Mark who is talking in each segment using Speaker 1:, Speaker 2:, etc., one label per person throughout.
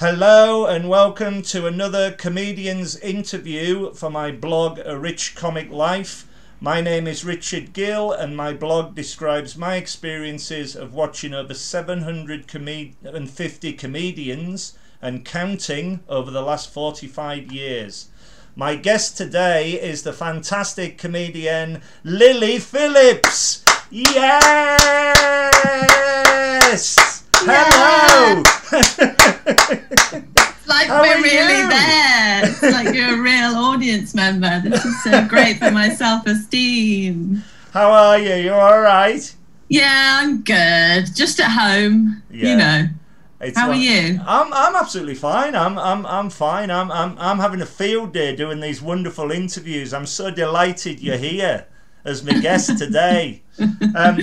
Speaker 1: Hello and welcome to another comedian's interview for my blog A Rich Comic Life. My name is Richard Gill and my blog describes my experiences of watching over 750 comedians and counting over the last 45 years. My guest today is the fantastic comedian Lily Phillips. Yes! Hello!
Speaker 2: It's like
Speaker 1: How
Speaker 2: we're really
Speaker 1: you?
Speaker 2: there. It's like you're a real audience member. This is so great for my self esteem.
Speaker 1: How are you? You alright?
Speaker 2: Yeah, I'm good. Just at home.
Speaker 1: Yeah.
Speaker 2: You know.
Speaker 1: It's
Speaker 2: How are you?
Speaker 1: I'm I'm absolutely fine. I'm I'm I'm fine. I'm I'm I'm having a field day doing these wonderful interviews. I'm so delighted you're here as my guest today. Um,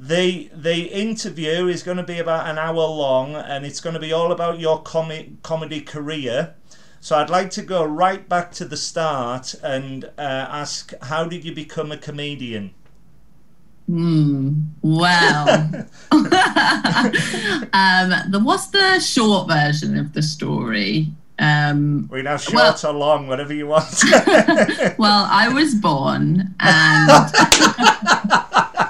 Speaker 1: the the interview is going to be about an hour long, and it's going to be all about your comic comedy career. So I'd like to go right back to the start and uh, ask, how did you become a comedian?
Speaker 2: Hmm. Well. um, the, what's the short version of the story? Um,
Speaker 1: We now short
Speaker 2: Well-
Speaker 1: or long, whatever you want.
Speaker 2: well, I was born and.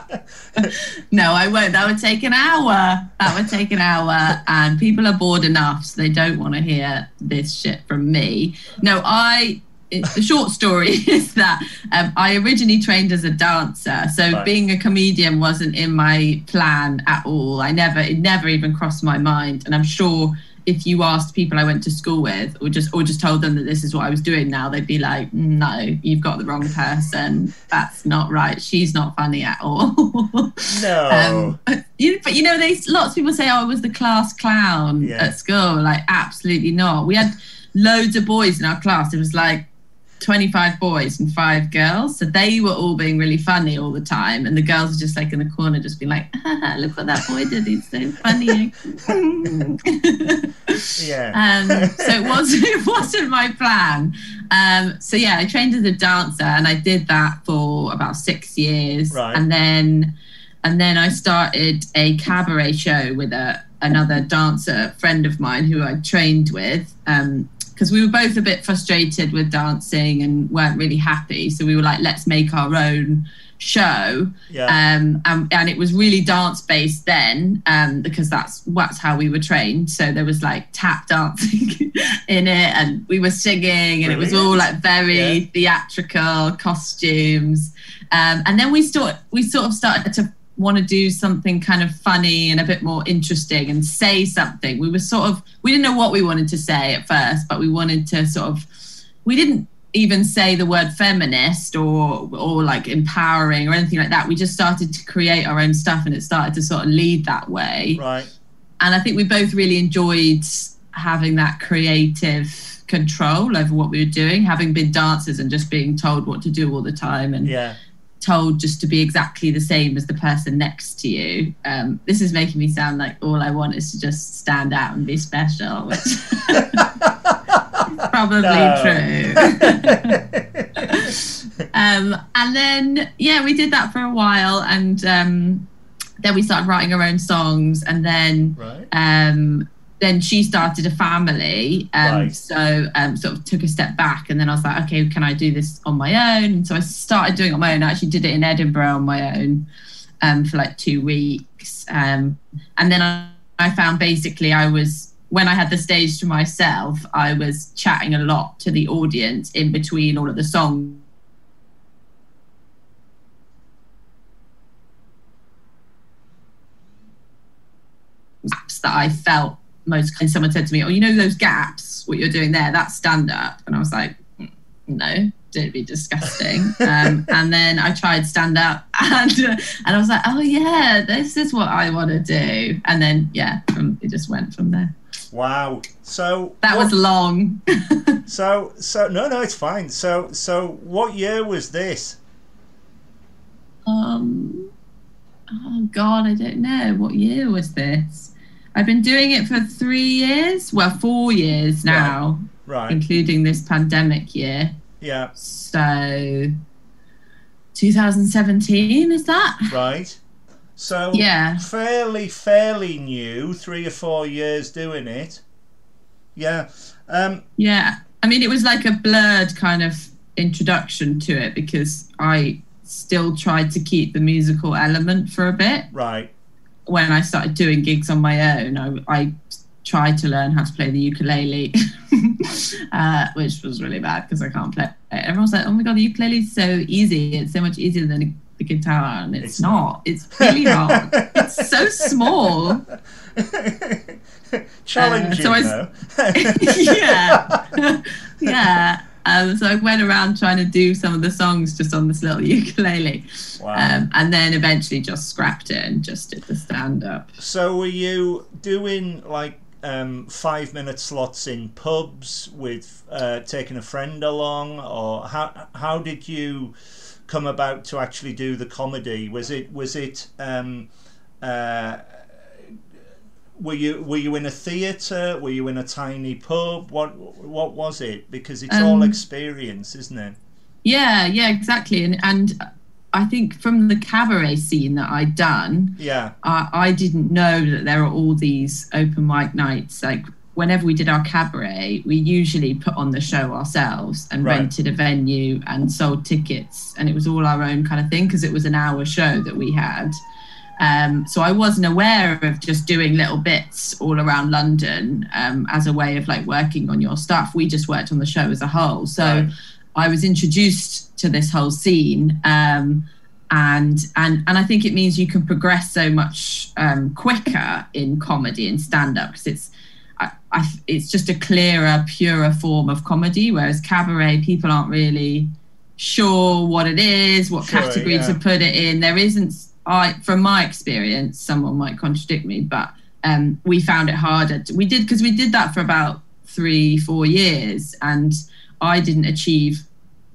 Speaker 2: no, I won't. That would take an hour. That would take an hour. And people are bored enough, so they don't want to hear this shit from me. No, I. It, the short story is that um, I originally trained as a dancer, so
Speaker 1: Right.
Speaker 2: being a comedian wasn't in my plan at all. I never, it never even crossed my mind. And I'm sure if you asked people I went to school with, or just or just told them that this is what I was doing now, they'd be like, "No, you've got the wrong person. That's not right. She's not funny at all."
Speaker 1: no.
Speaker 2: um, you, but you know, they lots of people say, "Oh, I was the class clown
Speaker 1: Yeah.
Speaker 2: at school." Like, absolutely not. We had loads of boys in our class. It was like. 25 boys and five girls. So they were all being really funny all the time. And the girls were just like in the corner, just being like, look what that boy did. He's so funny.
Speaker 1: yeah.
Speaker 2: Um, so it was it wasn't my plan. Um, so yeah, I trained as a dancer and I did that for about six years,
Speaker 1: Right.
Speaker 2: and then and then I started a cabaret show with a another dancer friend of mine who I trained with. Because we were both a bit frustrated with dancing and weren't really happy. So we were like, let's make our own show
Speaker 1: yeah.
Speaker 2: um, and, and it was really dance based then um, because that's that's how we were trained. So there was like tap dancing in it, and we were singing, and it was all like very
Speaker 1: Yeah.
Speaker 2: theatrical costumes. Um, and then we sort we sort of started to want to do something kind of funny and a bit more interesting and say something. We were sort of we didn't know what we wanted to say at first, but we wanted to sort of we didn't even say the word feminist or or like empowering or anything like that. We just started to create our own stuff and it started to sort of lead that way.
Speaker 1: right.
Speaker 2: And I think we both really enjoyed having that creative control over what we were doing, having been dancers and just being told what to do all the time and
Speaker 1: Yeah.
Speaker 2: Told just to be exactly the same as the person next to you. Um, this is making me sound like all I want is to just stand out and be special, which is probably true. um, and then, yeah, we did that for a while. And um, then we started writing our own songs. And then
Speaker 1: right.
Speaker 2: um, then she started a family. Um,
Speaker 1: Right.
Speaker 2: So um, sort of took a step back, and then I was like, okay, can I do this on my own? And so I started doing it on my own. I actually did it in Edinburgh on my own um, for like two weeks, um, and then I, I found basically I was when I had the stage to myself, I was chatting a lot to the audience in between all of the songs. that I felt most. And someone said to me, "Oh, you know those gaps? What you're doing there? That's stand up." And I was like, "Mm, "No, don't be disgusting." um, and then I tried stand up, and uh, and I was like, "Oh yeah, this is what I want to do." And then yeah, from, it just went from there.
Speaker 1: Wow. So
Speaker 2: That
Speaker 1: what-
Speaker 2: was long.
Speaker 1: so so no no it's fine. So so what year was this?
Speaker 2: um, oh God, I don't know what year was this. I've been doing it for three years. Well, four years now,
Speaker 1: Right.
Speaker 2: including this pandemic year.
Speaker 1: Yeah.
Speaker 2: So 2017 is that?
Speaker 1: Right. So
Speaker 2: Yeah.
Speaker 1: fairly fairly new, three or four years doing it. Yeah. Um,
Speaker 2: Yeah. I mean, it was like a blurred kind of introduction to it because I still tried to keep the musical element for a bit.
Speaker 1: right.
Speaker 2: When I started doing gigs on my own, I, I tried to learn how to play the ukulele, uh, which was really bad because I can't play. Everyone's like, oh my God, the ukulele is so easy. It's so much easier than the guitar. And it's,
Speaker 1: It's
Speaker 2: not. It's really hard. it's so small.
Speaker 1: Challenging,
Speaker 2: so I-
Speaker 1: though.
Speaker 2: yeah, yeah. Um, so I went around trying to do some of the songs just on this little ukulele,
Speaker 1: wow.
Speaker 2: um, and then eventually just scrapped it and just did the stand up.
Speaker 1: So were you doing like um, five minute slots in pubs with uh, taking a friend along, or how how did you come about to actually do the comedy? Was it was it um, uh, were you were you in a theatre? Were you in a tiny pub? What what was it? Because it's all
Speaker 2: Um,
Speaker 1: experience, isn't it?
Speaker 2: Yeah, yeah, exactly. And and I think from the cabaret scene that I'd done,
Speaker 1: Yeah,
Speaker 2: I, I didn't know that there are all these open mic nights. Like whenever we did our cabaret, we usually put on the show ourselves and
Speaker 1: Right.
Speaker 2: rented a venue and sold tickets, and it was all our own kind of thing because it was an hour show that we had. Um, so I wasn't aware of just doing little bits all around London um, as a way of like working on your stuff. We just worked on the show as a whole. So
Speaker 1: Right.
Speaker 2: I was introduced to this whole scene. Um, and and and I think it means you can progress so much um, quicker in comedy and stand up because it's I, I, it's just a clearer, purer form of comedy. Whereas cabaret, people aren't really sure what it is, what
Speaker 1: Sure,
Speaker 2: category
Speaker 1: yeah.
Speaker 2: to put it in. There isn't, I from my experience, someone might contradict me, but um, we found it harder. To, we did because we did that for about three, four years, and I didn't achieve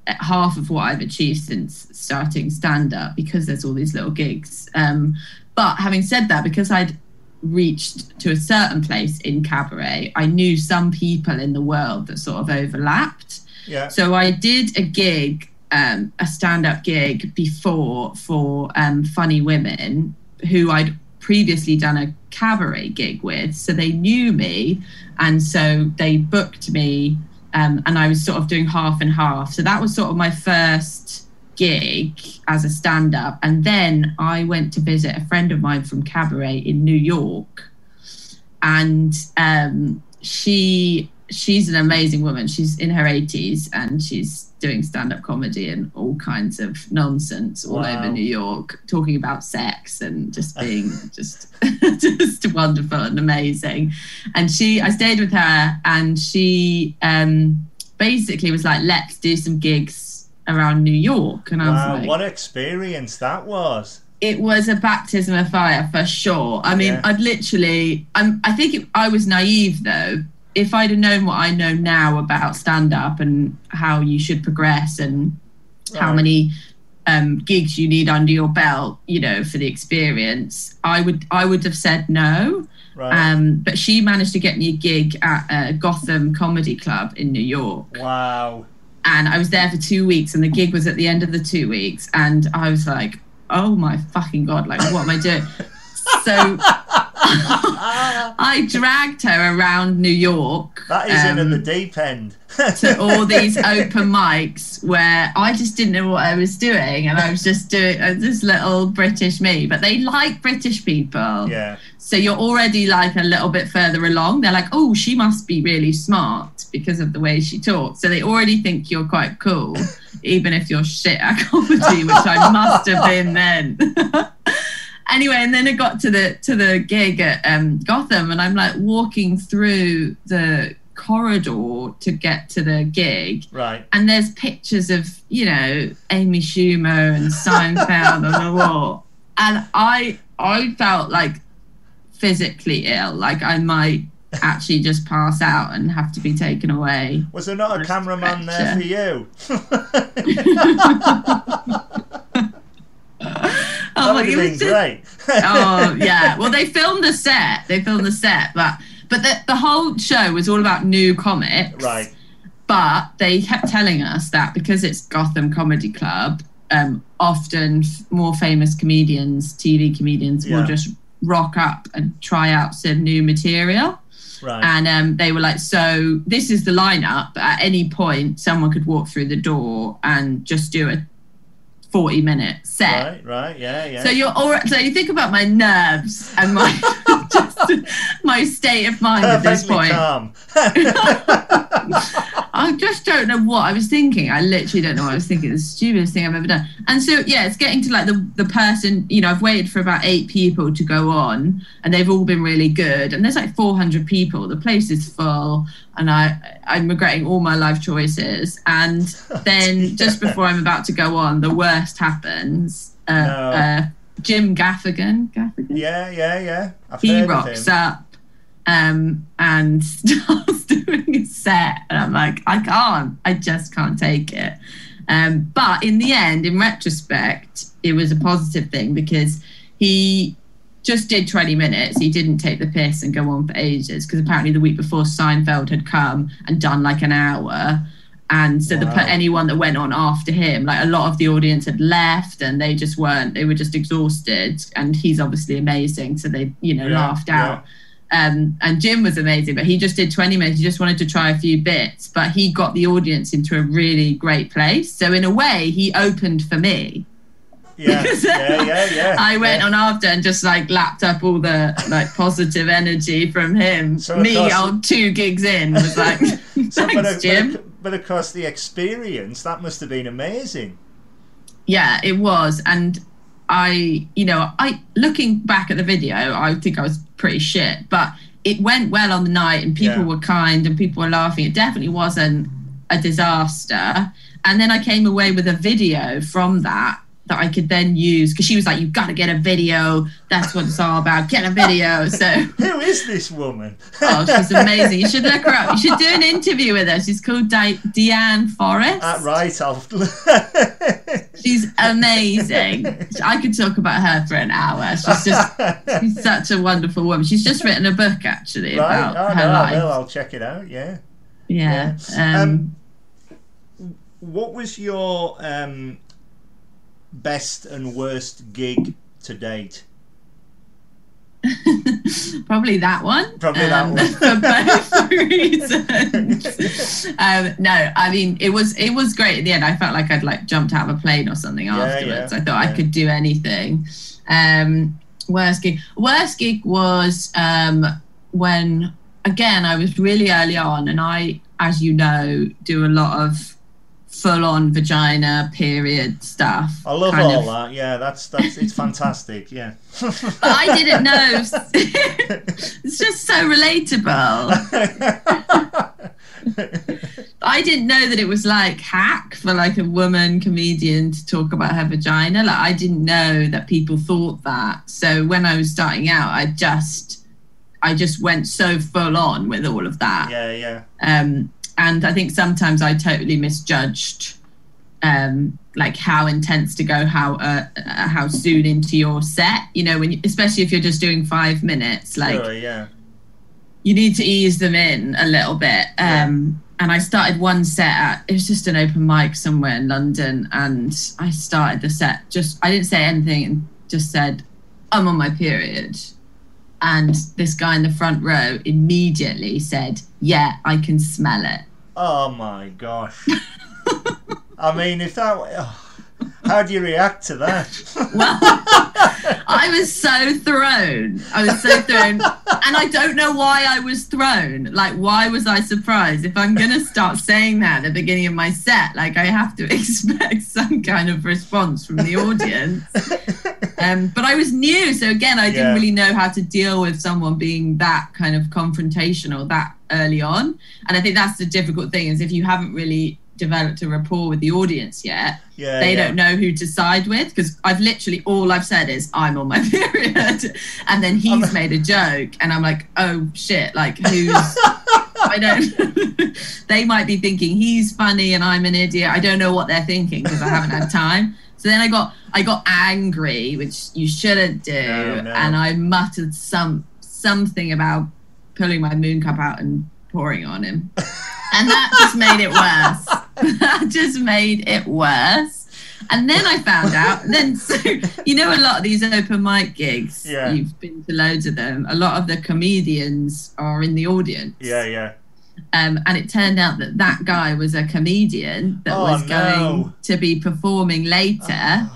Speaker 2: half of what I've achieved since starting stand up because there's all these little gigs. Um, but having said that, because I'd reached to a certain place in cabaret, I knew some people in the world that sort of overlapped.
Speaker 1: yeah,
Speaker 2: So I did a gig, um, a stand up gig before for um, Funny Women, who I'd previously done a cabaret gig with. So they knew me. And so they booked me, um, and I was sort of doing half and half. So that was sort of my first gig as a stand up. And then I went to visit a friend of mine from cabaret in New York and um, she she's an amazing woman. She's in her 80s and she's doing stand-up comedy and all kinds of nonsense all
Speaker 1: Wow.
Speaker 2: over New York, talking about sex and just being just just wonderful and amazing. And she, I stayed with her, and she um, basically was like, "Let's do some gigs around New York." And I
Speaker 1: wow,
Speaker 2: was like,
Speaker 1: what experience that was.
Speaker 2: it was a baptism of fire for sure. I mean,
Speaker 1: Yeah.
Speaker 2: I'd literally, I'm, I think it, I was naive though. If I'd have known what I know now about stand up and how you should progress and how many um, gigs you need under your belt, you know, for the experience, I would, I would have said no.
Speaker 1: Right.
Speaker 2: Um, but she managed to get me a gig at a Gotham Comedy Club in New York
Speaker 1: wow.
Speaker 2: and I was there for two weeks, and the gig was at the end of the two weeks, and I was like, "Oh my fucking god! Like, what am I doing?" so I dragged her around New York.
Speaker 1: That is in
Speaker 2: um,
Speaker 1: the deep end.
Speaker 2: to all these open mics where I just didn't know what I was doing, and I was just doing uh, this little British me. But they like British people,
Speaker 1: yeah.
Speaker 2: so you're already like a little bit further along. They're like, oh, she must be really smart because of the way she talks. So they already think you're quite cool, even if you're shit at comedy, which I must have been then. Anyway, and then it got to the to the gig at um, Gotham, and I'm like walking through the corridor to get to the gig
Speaker 1: Right.
Speaker 2: and there's pictures of you know Amy Schumer and Seinfeld on the wall, and I I felt like physically ill, like I might actually just pass out and have to be taken away.
Speaker 1: Was there not a cameraman there for you?
Speaker 2: Oh,
Speaker 1: that would
Speaker 2: it
Speaker 1: have
Speaker 2: was
Speaker 1: been
Speaker 2: just-
Speaker 1: great.
Speaker 2: oh yeah. Well, they filmed the set. They filmed the set, but but the, the whole show was all about new comics.
Speaker 1: right.
Speaker 2: but they kept telling us that because it's Gotham Comedy Club, um, often f- more famous comedians, TV comedians,
Speaker 1: Yeah.
Speaker 2: will just rock up and try out some new material.
Speaker 1: Right.
Speaker 2: And um, they were like, so this is the lineup. At any point, someone could walk through the door and just do a 40 minute set.
Speaker 1: Right, right, yeah, yeah.
Speaker 2: So you're all right. So you think about my nerves and my just my state of mind at this point.
Speaker 1: calm.
Speaker 2: I just don't know what I was thinking. I literally don't know what I was thinking. It's the stupidest thing I've ever done. And so yeah, it's getting to like the the person. You know, I've waited for about eight people to go on, and they've all been really good. And there's like 400 people. The place is full, and I I'm regretting all my life choices. And then just before I'm about to go on, the worst happens. Uh,
Speaker 1: No.
Speaker 2: uh, Jim Gaffigan. Gaffigan
Speaker 1: yeah, yeah, yeah. I've
Speaker 2: he rocks up um, and starts doing a set, and I'm like, I can't, I just can't take it. Um, but in the end, in retrospect, it was a positive thing because he just did 20 minutes. He didn't take the piss and go on for ages because apparently the week before Seinfeld had come and done like an hour. And so the
Speaker 1: Wow.
Speaker 2: anyone that went on after him, like a lot of the audience had left and they just weren't, they were just exhausted. And he's obviously amazing. So they, you know,
Speaker 1: Yeah,
Speaker 2: laughed out. Um, and Jim was amazing, but he just did 20 minutes. He just wanted to try a few bits, but he got the audience into a really great place. So in a way, he opened for me.
Speaker 1: Yeah, yeah, yeah, yeah.
Speaker 2: I went
Speaker 1: yeah.
Speaker 2: on after and just like lapped up all the like positive energy from him.
Speaker 1: So,
Speaker 2: me,
Speaker 1: course-
Speaker 2: old two gigs in, was like,
Speaker 1: So,
Speaker 2: thanks,
Speaker 1: but,
Speaker 2: Jim.
Speaker 1: but, but of course, the experience that must have been amazing.
Speaker 2: yeah it was and i you know i looking back at the video i think i was pretty shit but it went well on the night and people
Speaker 1: Yeah.
Speaker 2: were kind and people were laughing it definitely wasn't a disaster and then i came away with a video from that that i could then use because she was like you've got to get a video that's what it's all about get a video so
Speaker 1: Who is this woman?
Speaker 2: oh she's amazing you should look her up you should do an interview with her she's called Di- deanne forrest
Speaker 1: Ah, right, I'll.
Speaker 2: She's amazing. I could talk about her for an hour. She's just she's such a wonderful woman. She's just written a book actually
Speaker 1: right.
Speaker 2: about
Speaker 1: Oh,
Speaker 2: her
Speaker 1: no, I
Speaker 2: life.
Speaker 1: will. I'll check it out. Yeah.
Speaker 2: Yeah.
Speaker 1: Yeah.
Speaker 2: Um,
Speaker 1: What was your um, best and worst gig to date?
Speaker 2: probably that one.
Speaker 1: Probably that
Speaker 2: um,
Speaker 1: one.
Speaker 2: for both reasons. um, no, I mean it was it was great at the end. I felt like I'd like jumped out of a plane or something
Speaker 1: Yeah,
Speaker 2: afterwards.
Speaker 1: yeah,
Speaker 2: I thought
Speaker 1: yeah.
Speaker 2: I could do anything. Um, worst gig. Worst gig was um, when again I was really early on, and I, as you know, do a lot of full on vagina period stuff.
Speaker 1: I love all
Speaker 2: of-
Speaker 1: that. Yeah, that's that's it's fantastic. Yeah.
Speaker 2: But I didn't know. it's just so relatable. I didn't know that it was like hack for like a woman comedian to talk about her vagina. Like I didn't know that people thought that. So when I was starting out, I just I just went so full on with all of that.
Speaker 1: yeah, yeah.
Speaker 2: Um, and I think sometimes I totally misjudged um, like how intense to go, how uh, uh, how soon into your set. You know, when you, especially if you're just doing five minutes, like
Speaker 1: sure, yeah.
Speaker 2: you need to ease them in a little bit. Um, and I started one set at it was just an open mic somewhere in London, and I started the set just I didn't say anything and just said I'm on my period. And this guy in the front row immediately said, "Yeah, I can smell it."
Speaker 1: Oh my gosh. I mean, if that. Oh, how do you react to that?
Speaker 2: Well, I was so thrown. I was so thrown. And I don't know why I was thrown. Like, why was I surprised? If I'm going to start saying that at the beginning of my set, like, I have to expect some kind of response from the audience. Um, but I was new. So, again, I didn't
Speaker 1: Yeah.
Speaker 2: really know how to deal with someone being that kind of confrontational that early on. And I think that's the difficult thing is if you haven't really developed a rapport with the audience yet,
Speaker 1: yeah,
Speaker 2: they
Speaker 1: yeah.
Speaker 2: don't know who to side with because I've literally all I've said is I'm on my period, and then he's
Speaker 1: I'm-
Speaker 2: made a joke, and I'm like, oh shit, like who's I don't. they might be thinking he's funny and I'm an idiot. I don't know what they're thinking because I haven't had time. So then I got I got angry, which you shouldn't do,
Speaker 1: No, no.
Speaker 2: and I muttered some something about pulling my moon cup out and pouring on him. And that just made it worse. that just made it worse. and then I found out. Then so you know a lot of these open mic gigs.
Speaker 1: Yeah.
Speaker 2: You've been to loads of them. A lot of the comedians are in the audience.
Speaker 1: Yeah, yeah.
Speaker 2: Um, and it turned out that that guy was a comedian that
Speaker 1: Oh,
Speaker 2: was going
Speaker 1: no.
Speaker 2: to be performing later.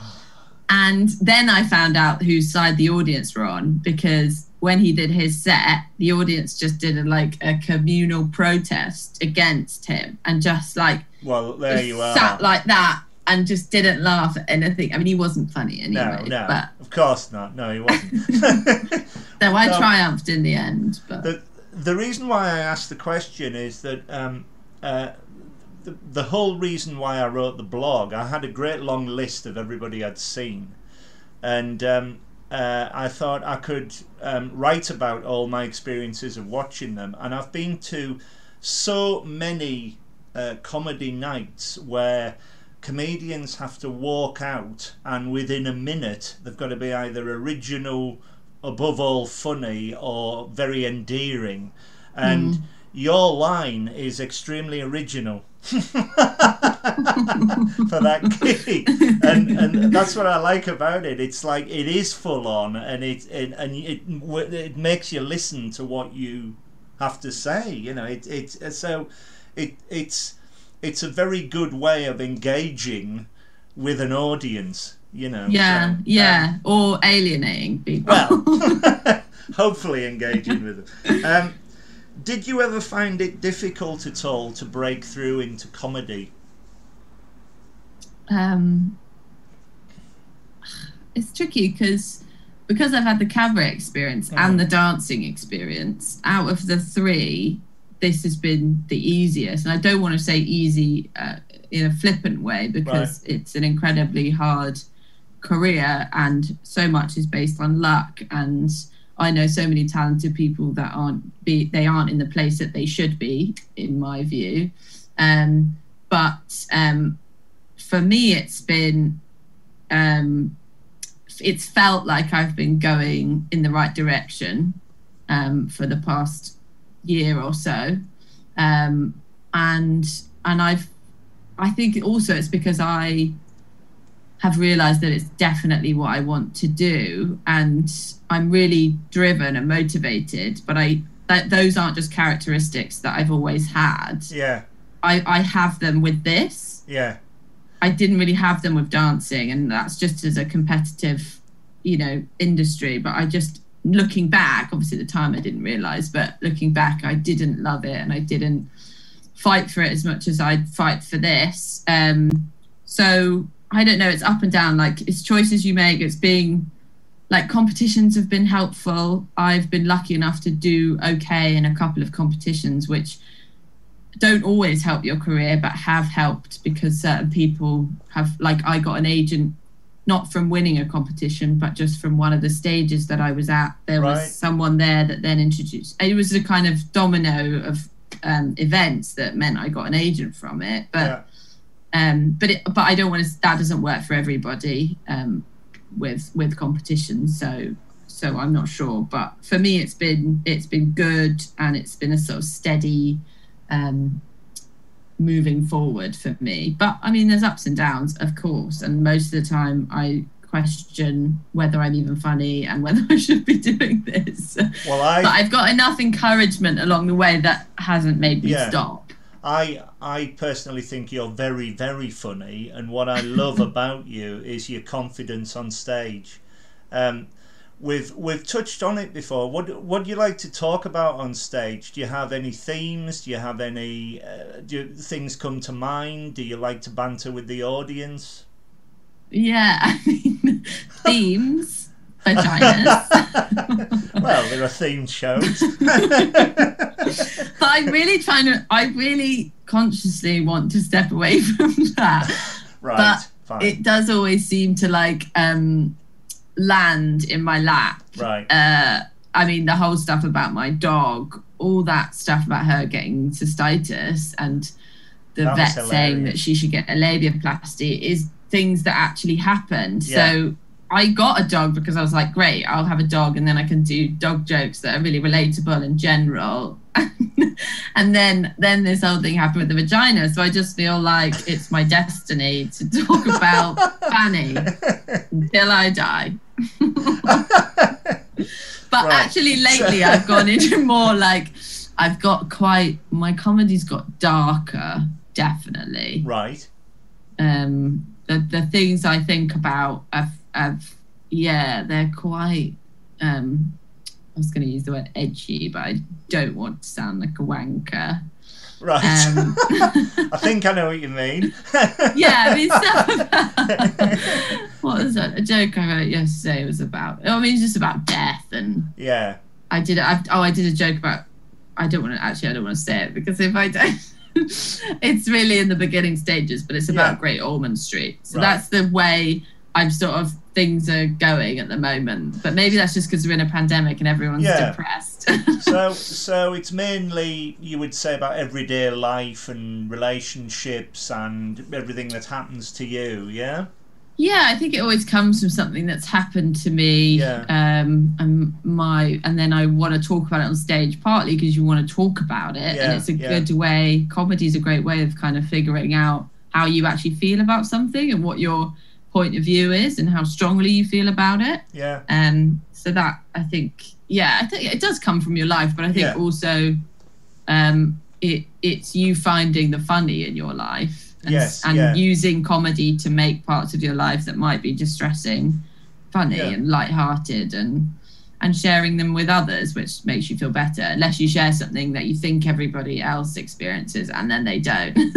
Speaker 2: And then I found out whose side the audience were on because when he did his set, the audience just did a, like a communal protest against him and just like
Speaker 1: Well, there you are.
Speaker 2: sat like that and just didn't laugh at anything. I mean, he wasn't funny anyway,
Speaker 1: no, no,
Speaker 2: but
Speaker 1: of course not. No, he wasn't.
Speaker 2: so I
Speaker 1: No.
Speaker 2: triumphed in the end. But
Speaker 1: the the reason why I asked the question is that um, uh, the the whole reason why I wrote the blog, I had a great long list of everybody I'd seen, and um, uh, I thought I could um, write about all my experiences of watching them, and I've been to so many uh, comedy nights where comedians have to walk out and within a minute they've got to be either original above all funny or very endearing. And your line is extremely original for that gig. And and that's what I like about it. It's like it is full on and it, it and it it makes you listen to what you have to say you know? It it's so it it's it's a very good way of engaging with an audience you know?
Speaker 2: Yeah,
Speaker 1: so, um,
Speaker 2: yeah, or alienating people.
Speaker 1: well, hopefully engaging with them. Um, did you ever find it difficult at all to break through into comedy?
Speaker 2: um, it's tricky because because I've had the cabaret experience
Speaker 1: Mhm.
Speaker 2: and the dancing experience. Out of the three, this has been the easiest, and I don't want to say easy uh, in a flippant way because it's an incredibly hard career, and so much is based on luck. And I know so many talented people that aren't be they aren't in the place that they should be, in my view. Um, but um, for me, it's been um, it's felt like I've been going in the right direction um, for the past year or so, um, and and I've I think also it's because I have realized that it's definitely what I want to do, and I'm really driven and motivated. But I that those aren't just characteristics that I've always had.
Speaker 1: Yeah,
Speaker 2: I I have them with this.
Speaker 1: yeah,
Speaker 2: I didn't really have them with dancing, and that's just as a competitive, you know, industry. But I just looking back, obviously at the time I didn't realize, but looking back, I didn't love it, and I didn't fight for it as much as I'd fight for this. Um, so I don't know. It's up and down. Like it's choices you make. It's being like competitions have been helpful. I've been lucky enough to do okay in a couple of competitions, which don't always help your career, but have helped because certain people have, like, I got an agent not from winning a competition, but just from one of the stages that I was at. There
Speaker 1: Right.
Speaker 2: was someone there that then introduced. It was a kind of domino of um, events that meant I got an agent from it. But
Speaker 1: yeah.
Speaker 2: Um, but it, but I don't want to. That doesn't work for everybody um, with with competitions. So so I'm not sure. But for me, it's been it's been good and it's been a sort of steady um, moving forward for me. But I mean, there's ups and downs, of course, and most of the time I question whether I'm even funny and whether I should be doing this.
Speaker 1: Well, I
Speaker 2: But I've got enough encouragement along the way that hasn't made me
Speaker 1: Yeah.
Speaker 2: stop.
Speaker 1: I I personally think you're very very funny, and what I love about you is your confidence on stage. Um, we've we've touched on it before. What what do you like to talk about on stage? Do you have any themes? Do you have any uh, do things come to mind? Do you like to banter with the audience?
Speaker 2: Yeah, I mean, themes, vaginas.
Speaker 1: well, there are themed shows.
Speaker 2: but I'm really trying to, I really consciously want to step away from that.
Speaker 1: right,
Speaker 2: But
Speaker 1: fine.
Speaker 2: It does always seem to like um, land in my lap.
Speaker 1: right.
Speaker 2: Uh, I mean, the whole stuff about my dog, all that stuff about her getting cystitis and the
Speaker 1: That
Speaker 2: vet saying that she should get a labiaplasty is things that actually happened.
Speaker 1: Yeah.
Speaker 2: So I got a dog because I was like, great, I'll have a dog and then I can do dog jokes that are really relatable in general. and then then this whole thing happened with the vagina. So I just feel like it's my destiny to talk about Fanny until I die. but
Speaker 1: Right.
Speaker 2: actually, lately I've gone into more like I've got quite my comedy's got darker, definitely.
Speaker 1: Right.
Speaker 2: Um, the the things I think about, have, have yeah, they're quite. Um, I was going to use the word edgy, but I don't want to sound like a wanker.
Speaker 1: Right.
Speaker 2: Um,
Speaker 1: I think I know what you mean.
Speaker 2: yeah, I mean, about, what was that? A joke I wrote yesterday was about. I mean, it's just about death, and
Speaker 1: Yeah.
Speaker 2: I did. I, oh, I did a joke about. I don't want to actually. I don't want to say it because if I don't, it's really in the beginning stages. But it's about
Speaker 1: Yeah.
Speaker 2: Great Ormond Street, so
Speaker 1: Right.
Speaker 2: that's the way I'm sort of things are going at the moment. But maybe that's just because we're in a pandemic and everyone's
Speaker 1: Yeah.
Speaker 2: depressed.
Speaker 1: So so it's mainly you would say about everyday life and relationships and everything that happens to you, yeah?
Speaker 2: Yeah, I think it always comes from something that's happened to me.
Speaker 1: Yeah.
Speaker 2: Um, and my and then I want to talk about it on stage, partly because you want to talk about it,
Speaker 1: Yeah,
Speaker 2: and it's a
Speaker 1: yeah.
Speaker 2: good way. Comedy is a great way of kind of figuring out how you actually feel about something and what your point of view is and how strongly you feel about it.
Speaker 1: Yeah.
Speaker 2: Um, so that I think, yeah, I think it does come from your life, but I think
Speaker 1: Yeah.
Speaker 2: also, um, it it's you finding the funny in your life, and,
Speaker 1: Yes,
Speaker 2: and
Speaker 1: yeah.
Speaker 2: using comedy to make parts of your life that might be distressing, funny
Speaker 1: Yeah.
Speaker 2: and light-hearted, and and sharing them with others, which makes you feel better. Unless you share something that you think everybody else experiences and then they don't.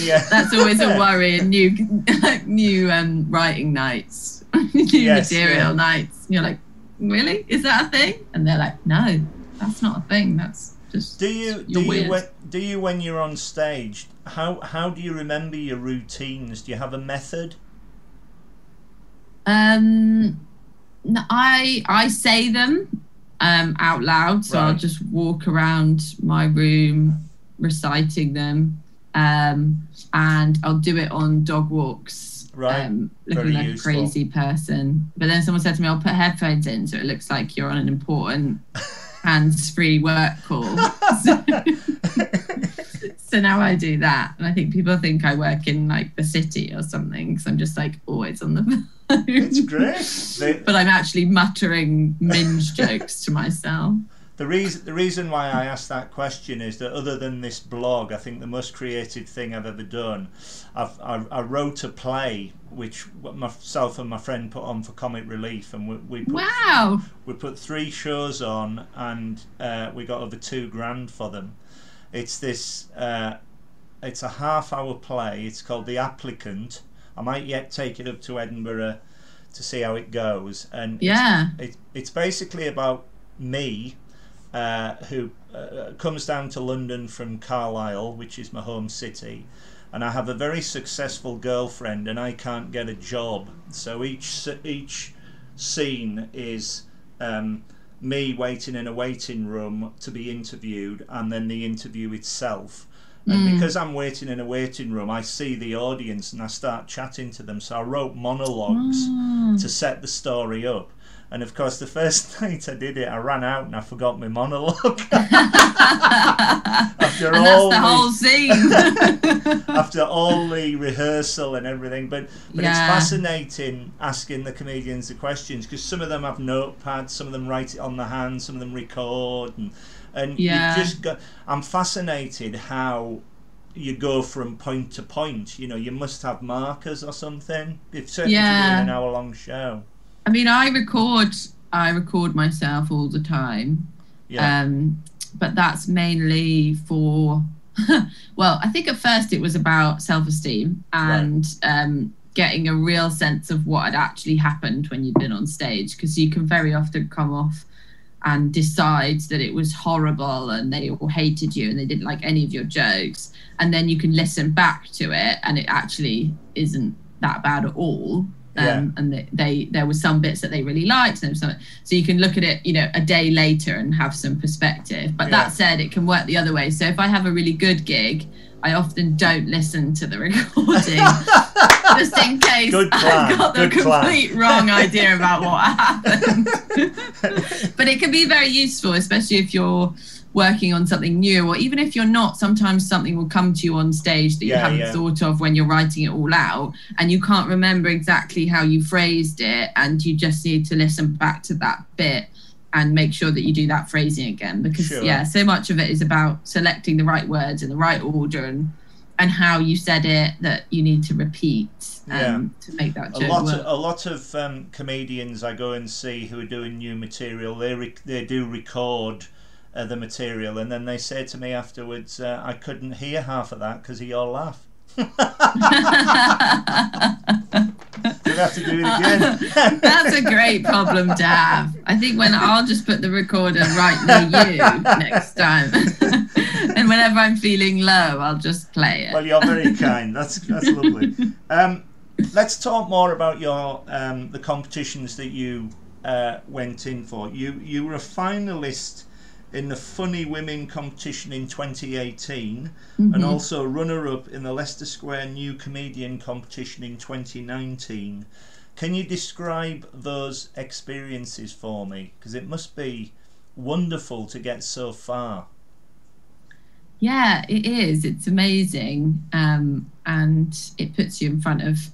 Speaker 1: Yeah.
Speaker 2: That's always a worry in new new um, writing nights, new
Speaker 1: Yes,
Speaker 2: material
Speaker 1: yeah.
Speaker 2: nights. You're like, really? Is that a thing? And they're like, no, that's not a thing. That's just
Speaker 1: Do you do you when, do you when you're on stage? How how do you remember your routines? Do you have a method?
Speaker 2: Um, I I say them um, out loud, so I'll just walk around my room reciting them, um, and I'll do it on dog walks.
Speaker 1: Right.
Speaker 2: Um,
Speaker 1: Very
Speaker 2: looking like
Speaker 1: useful.
Speaker 2: a crazy person. But then someone said to me, "I'll put headphones in, so it looks like you're on an important hands-free work call." so, so now I do that, and I think people think I work in like the city or something because I'm just like always on the phone.
Speaker 1: It's great. The,
Speaker 2: but I'm actually muttering minge jokes to myself.
Speaker 1: the reason the reason why I asked that question is that other than this blog, I think the most creative thing I've ever done, I've, I, I wrote a play which myself and my friend put on for comic relief, and we, we put
Speaker 2: Wow.
Speaker 1: we put three shows on and uh, we got over two grand for them it's this uh, it's a half hour play it's called the applicant i might yet take it up to edinburgh to see how it goes and it's-
Speaker 2: Yeah.
Speaker 1: it, it's basically about me uh, who uh, comes down to london from carlisle which is my home city and I have a very successful girlfriend, and I can't get a job. So each each scene is um, me waiting in a waiting room to be interviewed, and then the interview itself. And because I'm waiting in a waiting room, I see the audience and I start chatting to them. So I wrote monologues
Speaker 2: Mm.
Speaker 1: to set the story up. And of course, the first night I did it, I ran out and I forgot my monologue. After
Speaker 2: and that's
Speaker 1: all
Speaker 2: the
Speaker 1: the-
Speaker 2: whole scene.
Speaker 1: after all the rehearsal and everything. But but it's fascinating asking the comedians the questions because some of them have notepads, some of them write it on the hand, some of them record, and and
Speaker 2: Yeah.
Speaker 1: you just got. I'm fascinated how you go from point to point. You know, you must have markers or something. If certainly you're
Speaker 2: Yeah.
Speaker 1: doing an hour long show.
Speaker 2: I mean, I record. I record myself all the time.
Speaker 1: Yeah.
Speaker 2: Um, but that's mainly for. well, I think at first it was about self-esteem and um, getting a real sense of what had actually happened when you'd been on stage, because you can very often come off and decide that it was horrible and they all hated you and they didn't like any of your jokes, and then you can listen back to it and it actually isn't that bad at all. Um,
Speaker 1: Yeah.
Speaker 2: And they, they there were some bits that they really liked, and some, so you can look at it, you know, a day later and have some perspective. But
Speaker 1: Yeah.
Speaker 2: that said, it can work the other way. So if I have a really good gig, I often don't listen to the recording just in case I've got the
Speaker 1: good plan.
Speaker 2: complete wrong idea about what happened. but it can be very useful, especially if you're working on something new or even if you're not sometimes something will come to you on stage that you
Speaker 1: Yeah,
Speaker 2: haven't
Speaker 1: yeah.
Speaker 2: thought of when you're writing it all out and you can't remember exactly how you phrased it and you just need to listen back to that bit and make sure that you do that phrasing again because
Speaker 1: Sure.
Speaker 2: yeah so much of it is about selecting the right words in the right order and and how you said it that you need to repeat um, to make that
Speaker 1: a lot
Speaker 2: work.
Speaker 1: of, a lot of um, comedians I go and see who are doing new material they rec- they do record uh, the material and then they say to me afterwards uh, I couldn't hear half of that because of your laugh have to do it again
Speaker 2: That's a great problem to have. I think when I'll just put the recorder right near you next time. and whenever I'm feeling low, I'll just play it.
Speaker 1: well you're very kind that's that's lovely um, let's talk more about your um, the competitions that you uh, went in for you you were a finalist in the Funny Women competition in 2018 and
Speaker 2: Mhm.
Speaker 1: also runner up in the Leicester Square New Comedian competition in 2019. Can you describe those experiences for me? Because it must be wonderful to get so far.
Speaker 2: Yeah, it is. It's amazing. Um, and it puts you in front of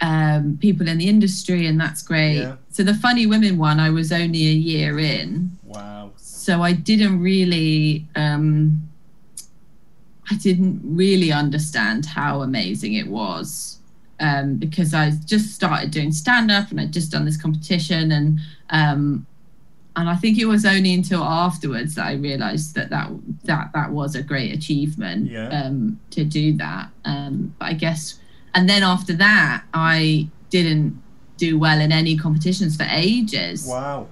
Speaker 2: um, people in the industry, and that's great.
Speaker 1: Yeah.
Speaker 2: So, the Funny Women one, I was only a year in.
Speaker 1: Wow.
Speaker 2: So I didn't really um, I didn't really understand how amazing it was um, because I just started doing stand up and I'd just done this competition and um, and I think it was only until afterwards that I realized that that that that was a great achievement
Speaker 1: Yeah.
Speaker 2: um, to do that um, but I guess and then after that I didn't do well in any competitions for ages
Speaker 1: Wow.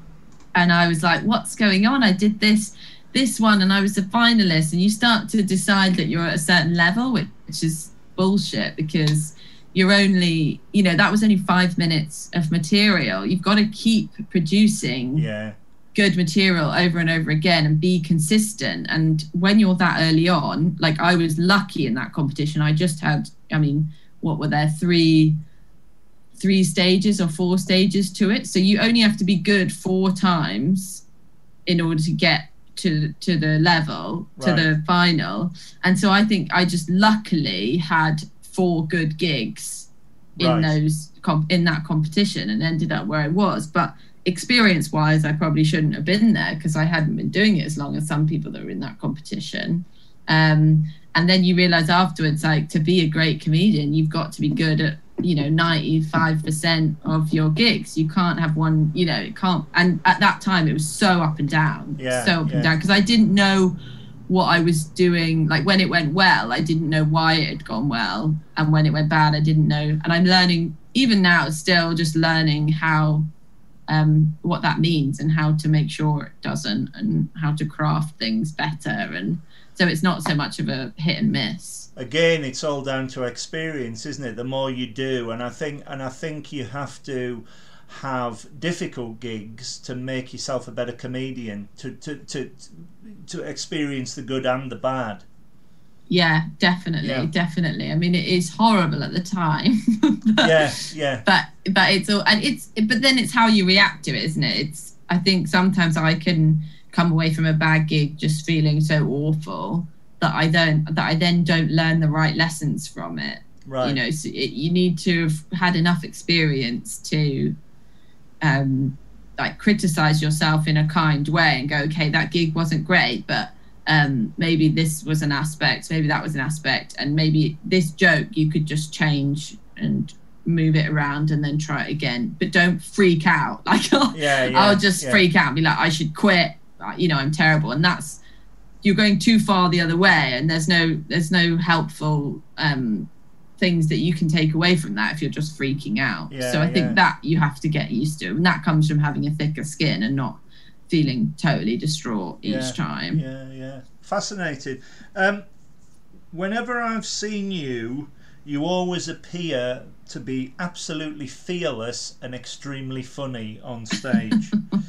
Speaker 2: And I was like, "What's going on?" I did this, this one, and I was a finalist. And you start to decide that you're at a certain level, which, which is bullshit because you're only, you know, that was only five minutes of material. You've got to keep producing
Speaker 1: Yeah.
Speaker 2: good material over and over again and be consistent. And when you're that early on, like I was lucky in that competition, I just had, I mean, what were there three three stages or four stages to it. So you only have to be good four times in order to get to to the level to
Speaker 1: Right.
Speaker 2: the final. And so I think I just luckily had four good gigs in
Speaker 1: Right.
Speaker 2: those comp- in that competition and ended up where I was. But experience wise, I probably shouldn't have been there because I hadn't been doing it as long as some people that were in that competition. Um, and then you realize afterwards, like to be a great comedian, you've got to be good at you know 95% of your gigs you can't have one you know it can't and at that time it was so up and down
Speaker 1: Yeah,
Speaker 2: so up
Speaker 1: yeah.
Speaker 2: and down because i didn't know what i was doing like when it went well i didn't know why it had gone well and when it went bad i didn't know and i'm learning even now still just learning how um, what that means and how to make sure it doesn't and how to craft things better and so it's not so much of a hit and miss
Speaker 1: Again, it's all down to experience, isn't it? The more you do, and I think, and I think you have to have difficult gigs to make yourself a better comedian. To to to to experience the good and the bad.
Speaker 2: Yeah, definitely,
Speaker 1: Yeah.
Speaker 2: definitely. I mean, it is horrible at the time. but,
Speaker 1: Yeah, yeah,
Speaker 2: But but it's all and it's but then it's how you react to it, isn't it? It's I think sometimes I can come away from a bad gig just feeling so awful that I don't that I then don't learn the right lessons from it.
Speaker 1: right.
Speaker 2: You know, so it, you need to have had enough experience to um like criticize yourself in a kind way and go, okay, that gig wasn't great, but um, maybe this was an aspect, maybe that was an aspect, and maybe this joke you could just change and move it around and then try it again. But don't freak out. Like I'll,
Speaker 1: yeah, yeah.
Speaker 2: I'll just
Speaker 1: yeah.
Speaker 2: freak out and be like, I should quit. You know, I'm terrible, and that's you're going too far the other way, and there's no there's no helpful um, things that you can take away from that if you're just freaking out.
Speaker 1: Yeah,
Speaker 2: so I think that you have to get used to, and that comes from having a thicker skin and not feeling totally distraught each
Speaker 1: Yeah,
Speaker 2: time.
Speaker 1: Yeah, yeah. Fascinated. Um, whenever I've seen you, you always appear to be absolutely fearless and extremely funny on stage.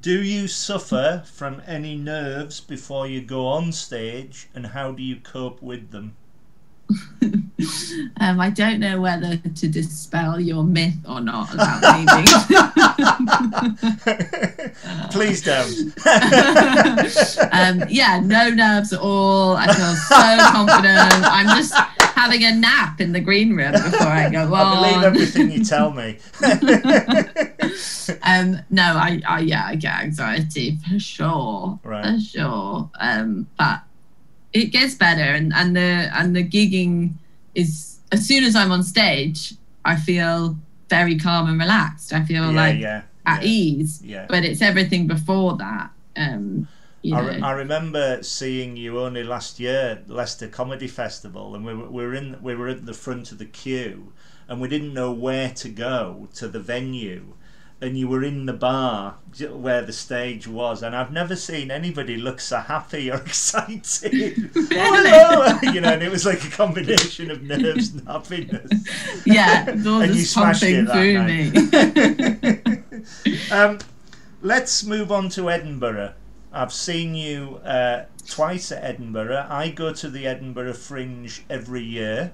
Speaker 1: do you suffer from any nerves before you go on stage, and how do you cope with them?
Speaker 2: um, I don't know whether to dispel your myth or not about leaving.
Speaker 1: Please don't.
Speaker 2: um, yeah, no nerves at all. I feel so confident. I'm just having a nap in the green room before I go on.
Speaker 1: I believe everything you tell me.
Speaker 2: um, no, I, I, yeah, I get anxiety for sure,
Speaker 1: Right.
Speaker 2: for sure. Um, but it gets better, and and the and the gigging is as soon as I'm on stage, I feel very calm and relaxed. I feel
Speaker 1: yeah,
Speaker 2: like
Speaker 1: yeah.
Speaker 2: at
Speaker 1: yeah.
Speaker 2: ease.
Speaker 1: Yeah.
Speaker 2: But it's everything before that. Um, you
Speaker 1: I, re- I remember seeing you only last year, Leicester Comedy Festival, and we were, we were in we were at the front of the queue, and we didn't know where to go to the venue, and you were in the bar where the stage was, and I've never seen anybody look so happy or excited. Oh, you know, and it was like a combination of nerves and happiness.
Speaker 2: yeah,
Speaker 1: And you smashed it that
Speaker 2: me.
Speaker 1: um, let's move on to Edinburgh. I've seen you uh, twice at Edinburgh. I go to the Edinburgh Fringe every year.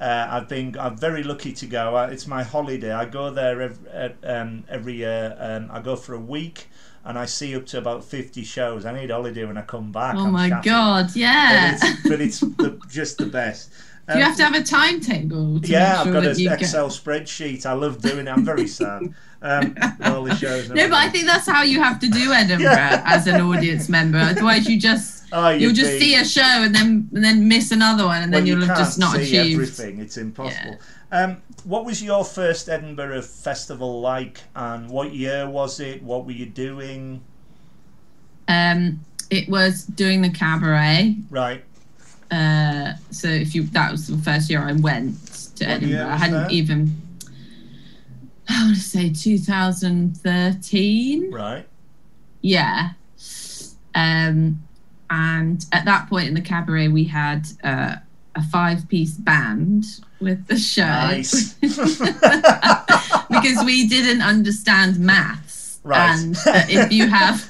Speaker 1: Uh, I've been. I'm very lucky to go. Uh, It's my holiday. I go there every, um, every year. Um, I go for a week, and I see up to about fifty shows. I need holiday when I come back.
Speaker 2: oh
Speaker 1: I'm
Speaker 2: my
Speaker 1: shattered.
Speaker 2: god,
Speaker 1: But
Speaker 2: yeah.
Speaker 1: it's, but it's the, just the best.
Speaker 2: Do you
Speaker 1: Um,
Speaker 2: have to have a timetable? To
Speaker 1: yeah,
Speaker 2: make
Speaker 1: I've got an Excel spreadsheet. I love doing it. I'm very sad. Um, all the shows.
Speaker 2: No, but I think that's how you have to do Edinburgh
Speaker 1: Yeah.
Speaker 2: as an audience member. Otherwise, you just
Speaker 1: Oh,
Speaker 2: you'll just see a show and then and then miss another one, and then
Speaker 1: well, you
Speaker 2: you'll have
Speaker 1: can't
Speaker 2: just not
Speaker 1: see
Speaker 2: achieved.
Speaker 1: everything. It's impossible. Um, what was your first Edinburgh festival like, and what year was it? What were you doing?
Speaker 2: Um, it was doing the cabaret.
Speaker 1: Right.
Speaker 2: Uh, so if you that was the first year I went to
Speaker 1: What
Speaker 2: Edinburgh. I hadn't
Speaker 1: that?
Speaker 2: even. I want to say 2013.
Speaker 1: Right.
Speaker 2: Yeah. Um, and at that point in the cabaret, we had uh, a five piece band with the show
Speaker 1: Nice.
Speaker 2: because we didn't understand maths.
Speaker 1: Right.
Speaker 2: And uh, if you have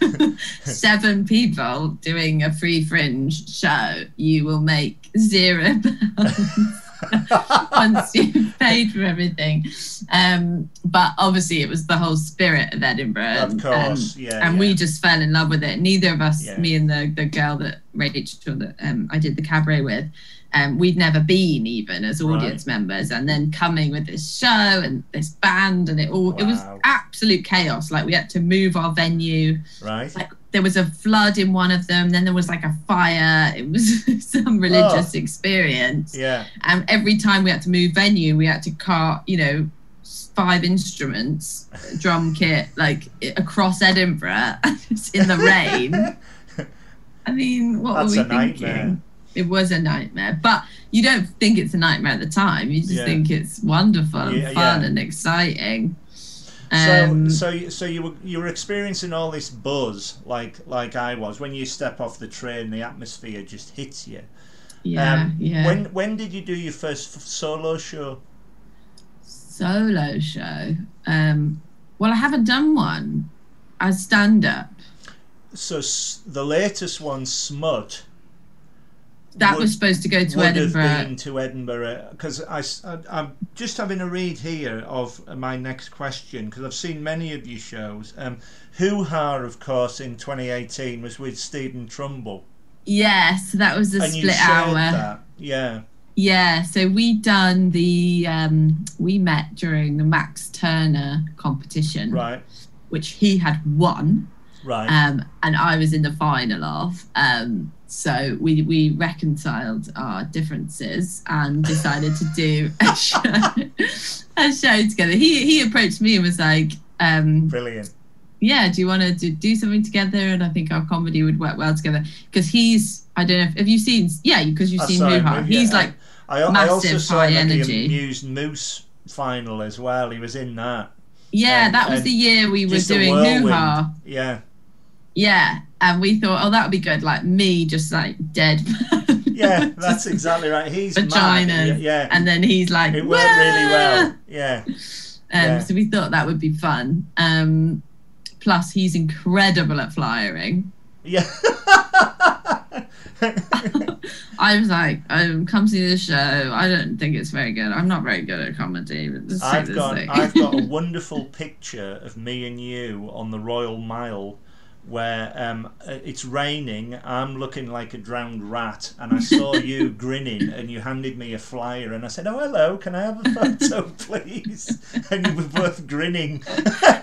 Speaker 2: seven people doing a free fringe show, you will make zero pounds once you've paid for everything. Um, but obviously, it was the whole spirit of Edinburgh.
Speaker 1: Of
Speaker 2: and-
Speaker 1: course,
Speaker 2: and,
Speaker 1: yeah,
Speaker 2: And
Speaker 1: yeah.
Speaker 2: we just fell in love with it. Neither of us,
Speaker 1: Yeah.
Speaker 2: me and the, the girl that Rachel that um, I did the cabaret with, um, we'd never been even as
Speaker 1: Right.
Speaker 2: audience members. And then coming with this show and this band, and it all, it was absolute chaos. Like we had to move our venue
Speaker 1: Right.
Speaker 2: like there was a flood in one of them then there was like a fire it was some religious oh. experience
Speaker 1: Yeah.
Speaker 2: and every time we had to move venue we had to cart you know five instruments drum kit like across edinburgh in the rain i mean what
Speaker 1: That's
Speaker 2: were we
Speaker 1: nightmare.
Speaker 2: thinking it was a nightmare but you don't think it's a nightmare at the time you just
Speaker 1: Yeah.
Speaker 2: think it's wonderful and
Speaker 1: Yeah,
Speaker 2: fun
Speaker 1: yeah.
Speaker 2: and exciting Um,
Speaker 1: so, you- so you were you were experiencing all this buzz, like like I was. When you step off the train, the atmosphere just hits you.
Speaker 2: yeah
Speaker 1: Um,
Speaker 2: yeah
Speaker 1: When when did you do your first solo show?
Speaker 2: solo show. Um, well, I haven't done one as stand up.
Speaker 1: So s- the latest one, Smut.
Speaker 2: That
Speaker 1: would-
Speaker 2: was supposed to go to Edinburgh.
Speaker 1: to Edinburgh because I, I, am just having a read here of my next question because I've seen many of your shows. Um, Hoo Ha, of course, in 2018 was with Stephen Trumble,
Speaker 2: Yes, that was the
Speaker 1: and
Speaker 2: split hour.
Speaker 1: that. Yeah,
Speaker 2: Yeah, so we done the um, we met during the Max Turner competition,
Speaker 1: right,
Speaker 2: which he had won,
Speaker 1: right,
Speaker 2: um, and I was in the final of. Um, so we we reconciled our differences and decided to do a show, a show together. He he approached me and was like, um,
Speaker 1: brilliant.
Speaker 2: "Yeah, do you want to do, do something together?" And I think our comedy would work well together because he's I don't know if have you seen yeah because you've
Speaker 1: I
Speaker 2: seen Hoo Ha. He's like
Speaker 1: I, I also saw
Speaker 2: high
Speaker 1: him at the
Speaker 2: energy.
Speaker 1: Amused Moose final as well. He was in that.
Speaker 2: yeah,
Speaker 1: and-
Speaker 2: that was the year we were doing Hoo. Ha.
Speaker 1: Yeah,
Speaker 2: Yeah, and we thought, oh, that would be good. Like me, just like dead.
Speaker 1: yeah, that's exactly right. He's mad.
Speaker 2: vaginas.
Speaker 1: Yeah,
Speaker 2: And then he's like,
Speaker 1: it worked really well. Yeah,
Speaker 2: Um,
Speaker 1: Yeah.
Speaker 2: So we thought that would be fun. Um, plus, he's incredible at flying.
Speaker 1: yeah.
Speaker 2: I was like, um, come see the show. I don't think it's very good. I'm not very good at comedy. But
Speaker 1: I've got. I've got a wonderful picture of me and you on the Royal Mile where um, uh, it's raining. I'm looking like a drowned rat, and I saw you grinning, and you handed me a flyer, and I said, "Oh, hello, can I have a photo, please?" And you were both grinning.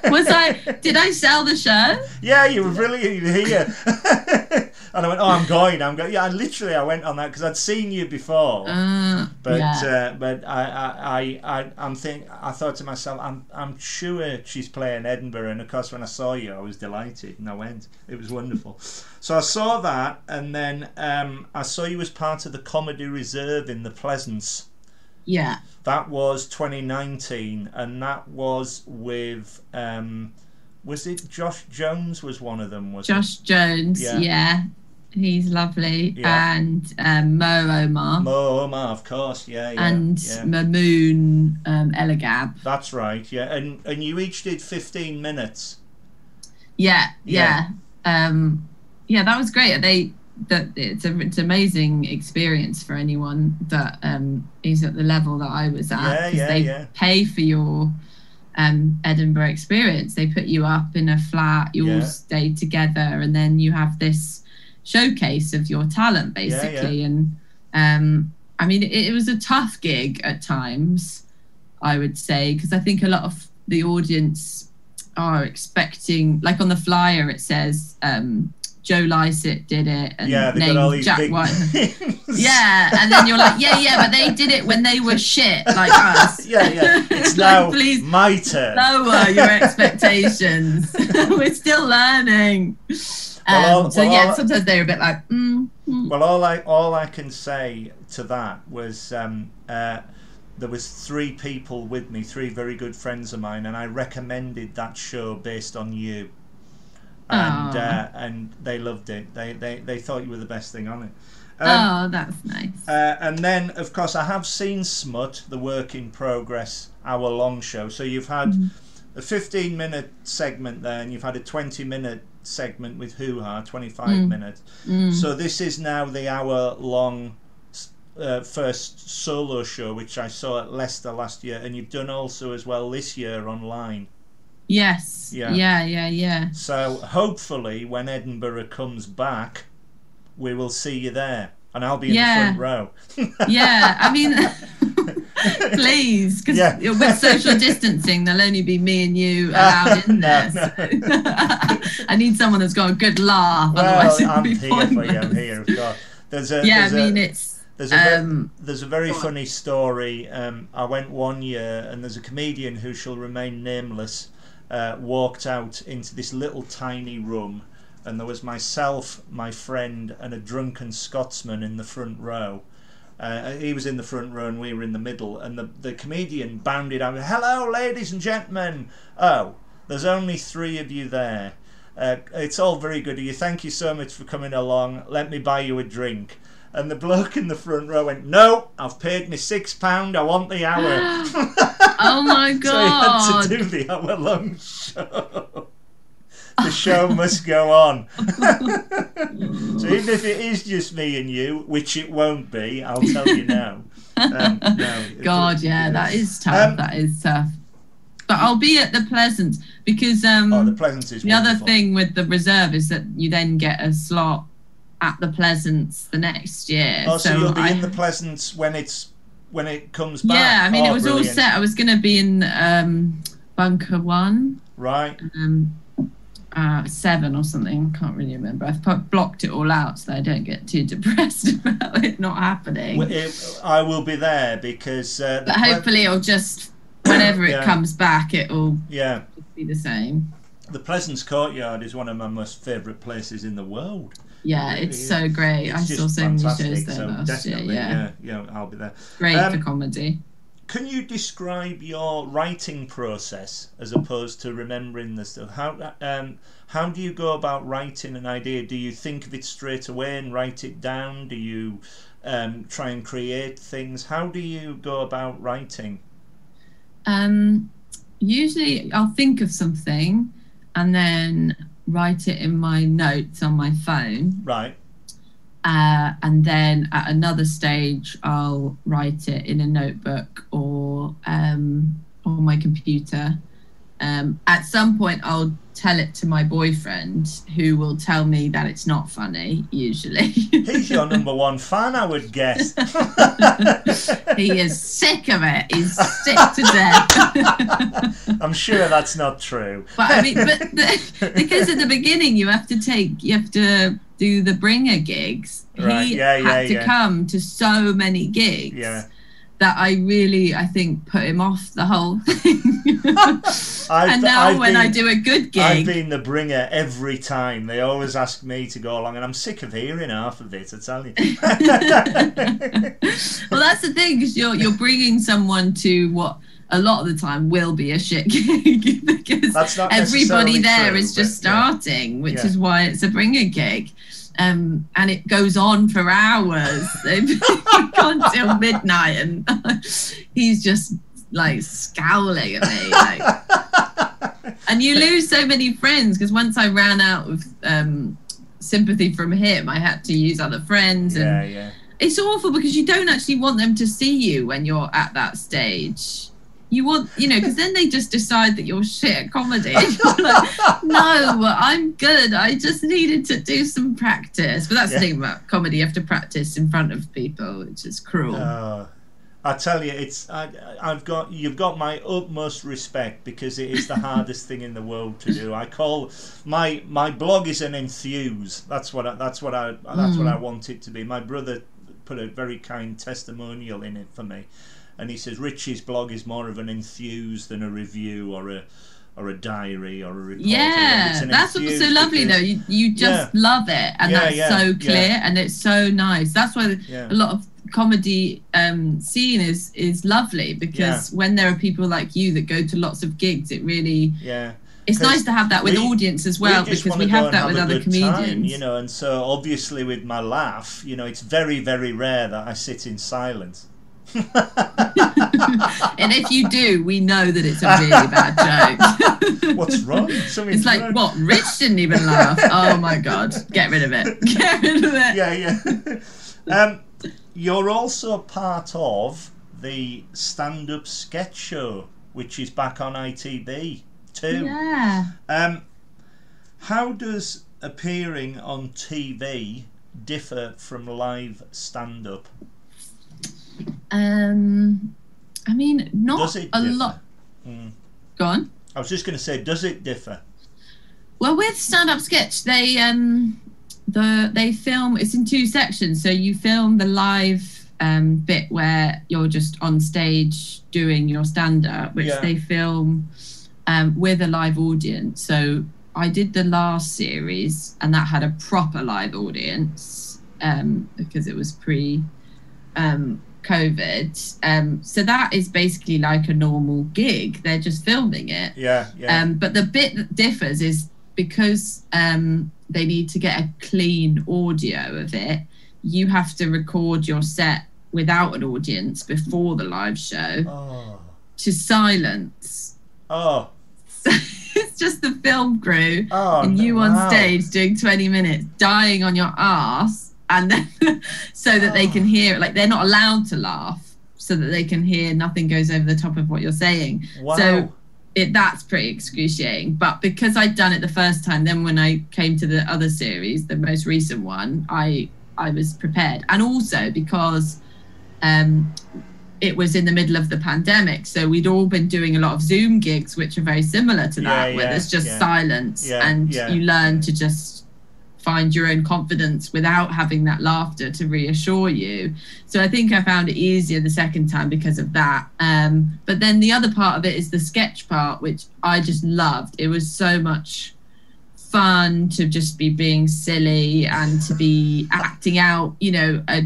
Speaker 2: was I? Did I sell the show?
Speaker 1: Yeah, you were brilliant. Here. and I went, oh, I'm going. I'm going. Yeah, I literally, I went on that because I'd seen you before.
Speaker 2: Uh,
Speaker 1: But
Speaker 2: yeah.
Speaker 1: uh, but I I, I I I'm think I thought to myself I'm I'm sure she's playing Edinburgh and of course when I saw you I was delighted and I went it was wonderful so I saw that and then um, I saw you as part of the Comedy Reserve in the Pleasance
Speaker 2: yeah.
Speaker 1: that was 2019 and that was with um, was it Josh Jones was one of them was
Speaker 2: Josh Jones.
Speaker 1: Yeah.
Speaker 2: Yeah. He's lovely.
Speaker 1: Yeah.
Speaker 2: And um, Mo Omar.
Speaker 1: Mo Omar of course yeah yeah
Speaker 2: and
Speaker 1: yeah.
Speaker 2: Mamoon um, Elagab.
Speaker 1: that's right yeah and and you each did 15 minutes
Speaker 2: Yeah,
Speaker 1: Yeah.
Speaker 2: yeah, Um, yeah, that was great. They that it's a it's amazing experience for anyone that um, is at the level that I was at.
Speaker 1: Yeah, yeah,
Speaker 2: they
Speaker 1: yeah.
Speaker 2: pay for your um, Edinburgh experience. They put you up in a flat. You all stay together, and then you have this showcase of your talent,
Speaker 1: Yeah, yeah.
Speaker 2: basically. And um, I mean, it, it was a tough gig at times. I would say because I think a lot of the audience are expecting, like on the flyer, it says um, Joe Lycett did it and
Speaker 1: yeah
Speaker 2: named
Speaker 1: all these
Speaker 2: Jack
Speaker 1: big
Speaker 2: White. Yeah, and then you're like, yeah, yeah, but they did it when they were shit like us.
Speaker 1: yeah, yeah. It's
Speaker 2: Like,
Speaker 1: now
Speaker 2: please
Speaker 1: my turn.
Speaker 2: lower your expectations. We're still learning. Um,
Speaker 1: Well, all-
Speaker 2: so
Speaker 1: well,
Speaker 2: yeah,
Speaker 1: all-
Speaker 2: sometimes they're a bit like, mm, mm.
Speaker 1: Well, all I all I can say to that was um, uh, there was three people with me, three very good friends of mine, and I recommended that show based on you, and uh, and they loved it. They, they they thought you were the best thing on it. Um,
Speaker 2: oh, that's nice.
Speaker 1: Uh, and then, of course, I have seen Smut, the work in progress, hour long show. So you've had a 15 minute segment there, and you've had a 20 minute segment with Hoo Ha, 25
Speaker 2: Mm.
Speaker 1: minutes.
Speaker 2: Mm.
Speaker 1: So this is now the hour long uh, first solo show, which I saw at Leicester last year, and you've done also as well this year online.
Speaker 2: Yes.
Speaker 1: Yeah.
Speaker 2: Yeah, yeah, yeah.
Speaker 1: So hopefully, when Edinburgh comes back, we will see you there, and I'll be in the front row.
Speaker 2: Yeah, I mean, please, because
Speaker 1: Yeah.
Speaker 2: with social distancing, there'll only be me and you allowed in there.
Speaker 1: no.
Speaker 2: so- I need someone that's got a good laugh.
Speaker 1: Well, I'm
Speaker 2: be
Speaker 1: here for you. I'm
Speaker 2: pointless.
Speaker 1: here. Of course. There's a
Speaker 2: Yeah, I mean,
Speaker 1: a,
Speaker 2: it's
Speaker 1: there's a
Speaker 2: um,
Speaker 1: there's a very funny story. Um, I went one year, and there's a comedian who shall remain nameless. Uh, walked out into this little tiny room, and there was myself, my friend, and a drunken Scotsman in the front row. Uh, he was in the front row and we were in the middle, and the, the comedian bounded out, Hello, ladies and gentlemen! Oh, there's only three of you there. Uh, it's all very good of you. Thank you so much for coming along. Let me buy you a drink. And the bloke in the front row went, No, I've paid me six pound. I want the hour.
Speaker 2: oh my god!
Speaker 1: so he had to do the hour long show. the show must go on. so even if it is just me and you, which it won't be, I'll tell you now. Um, no,
Speaker 2: God, yeah, that is tough.
Speaker 1: Um,
Speaker 2: that is tough. But I'll be at the Pleasance because um,
Speaker 1: Oh, the Pleasance is
Speaker 2: the other thing with the reserve is that you then get a slot at the Pleasance the next year.
Speaker 1: Oh, so, you'll be
Speaker 2: I-
Speaker 1: in the Pleasance when it's when it comes back.
Speaker 2: yeah, I mean,
Speaker 1: Oh,
Speaker 2: it was
Speaker 1: brilliant.
Speaker 2: all set. I was going to be in um, Bunker One,
Speaker 1: Right.
Speaker 2: um, uh, seven or something. Can't really remember. I've blocked it all out so that I don't get too depressed about it not happening.
Speaker 1: Well, it- I will be there because. Uh,
Speaker 2: but hopefully, it'll just whenever it
Speaker 1: Yeah.
Speaker 2: comes back, it'll
Speaker 1: Yeah.
Speaker 2: be the same.
Speaker 1: The Pleasance Courtyard is one of my most favourite places in the world.
Speaker 2: Yeah, it's so great. I saw so many shows there
Speaker 1: so
Speaker 2: last year. Yeah,
Speaker 1: yeah, yeah, I'll be there.
Speaker 2: great
Speaker 1: Um,
Speaker 2: for comedy.
Speaker 1: Can you describe your writing process as opposed to remembering the stuff? How um, how do you go about writing an idea? Do you think of it straight away and write it down? Do you um, try and create things? How do you go about writing?
Speaker 2: Um, usually, I'll think of something and then write it in my notes on my phone.
Speaker 1: Right.
Speaker 2: Uh, and then at another stage, I'll write it in a notebook or um, on my computer. Um, at some point, I'll tell it to my boyfriend, who will tell me that it's not funny. Usually,
Speaker 1: He's your number one fan, I would guess.
Speaker 2: he is sick of it. He's sick to death.
Speaker 1: I'm sure that's not true.
Speaker 2: but I mean, but the, because at the beginning you have to take, you have to do the bringer gigs.
Speaker 1: Right,
Speaker 2: He
Speaker 1: yeah, yeah,
Speaker 2: had to
Speaker 1: yeah.
Speaker 2: come to so many gigs.
Speaker 1: Yeah.
Speaker 2: That I really, I think, put him off the whole thing. And now
Speaker 1: I've
Speaker 2: when I do a good gig, I've
Speaker 1: been the bringer every time. They always ask me to go along, and I'm sick of hearing half of it. I tell you.
Speaker 2: well, that's the thing because you're you're bringing someone to what a lot of the time will be a shit gig because
Speaker 1: That's not
Speaker 2: everybody there
Speaker 1: true,
Speaker 2: is just
Speaker 1: but, yeah.
Speaker 2: starting, which
Speaker 1: Yeah.
Speaker 2: is why it's a bringer gig. Um, and it goes on for hours until midnight, and he's just like scowling at me. Like, and you lose so many friends because once I ran out of um, sympathy from him, I had to use other friends, and
Speaker 1: yeah, yeah.
Speaker 2: it's awful because you don't actually want them to see you when you're at that stage. You want, you know, because then they just decide that you're shit at comedy. Like, no, I'm good. I just needed to do some practice. But that's
Speaker 1: Yeah.
Speaker 2: the thing about comedy. You have to practice in front of people, which is cruel.
Speaker 1: Uh, I tell you, it's I, I've got you've got my utmost respect because it is the hardest thing in the world to do. I call my my blog is an enthuse. That's what I, that's what I that's what I want it to be. My brother put a very kind testimonial in it for me, and he says Richie's blog is more of an enthuse than a review or a or a diary or a report.
Speaker 2: yeah, that's what's so lovely
Speaker 1: because-
Speaker 2: though. You, you just
Speaker 1: Yeah.
Speaker 2: love it, and
Speaker 1: Yeah,
Speaker 2: that's
Speaker 1: yeah,
Speaker 2: so clear and it's so nice. That's why a lot of comedy um, scene is is lovely because when there are people like you that go to lots of gigs, it really
Speaker 1: Yeah.
Speaker 2: It's nice to have that with
Speaker 1: we-
Speaker 2: audience as well
Speaker 1: we
Speaker 2: because we have that with other comedians.
Speaker 1: time, you know, and so obviously with my laugh, you know, it's very, very rare that I sit in silence.
Speaker 2: and if you do, we know that it's a really bad joke.
Speaker 1: What's wrong? Something's
Speaker 2: It's like
Speaker 1: wrong.
Speaker 2: what? Rich didn't even laugh. Oh my god! Get rid of it. Get rid of it.
Speaker 1: Yeah, yeah. um, you're also part of the stand-up sketch show, which is back on ITV too.
Speaker 2: Yeah.
Speaker 1: Um, how does appearing on TV differ from live stand-up?
Speaker 2: Um, I mean, not a
Speaker 1: differ?
Speaker 2: lot.
Speaker 1: Mm.
Speaker 2: Go on.
Speaker 1: I was just going to say, does it differ?
Speaker 2: Well, with stand-up sketch, they um, the they film. It's in two sections. So you film the live um, bit where you're just on stage doing your stand-up, which
Speaker 1: Yeah.
Speaker 2: they film um, with a live audience. So I did the last series, and that had a proper live audience um, because it was pre um, COVID. Um, so that is basically like a normal gig. They're just filming it.
Speaker 1: Yeah, yeah.
Speaker 2: Um, but the bit that differs is because um, they need to get a clean audio of it, you have to record your set without an audience before the live show
Speaker 1: oh,
Speaker 2: to silence.
Speaker 1: oh,
Speaker 2: So it's just the film crew
Speaker 1: oh,
Speaker 2: and you on stage doing 20 minutes, dying on your ass, and then so that they can
Speaker 1: Oh.
Speaker 2: hear it. Like they're not allowed to laugh, so that they can hear nothing goes over the top of what you're saying.
Speaker 1: Wow.
Speaker 2: So it that's pretty excruciating. But because I'd done it the first time, then when I came to the other series, the most recent one, I I was prepared, and also because um, it was in the middle of the pandemic, so we'd all been doing a lot of Zoom gigs, which are very similar to that,
Speaker 1: Yeah,
Speaker 2: where
Speaker 1: yeah,
Speaker 2: there's just
Speaker 1: yeah.
Speaker 2: silence, and you learn to just find your own confidence without having that laughter to reassure you. So I think I found it easier the second time because of that. Um, but then the other part of it is the sketch part, which I just loved. It was so much fun to just be being silly and to be acting out, you know, a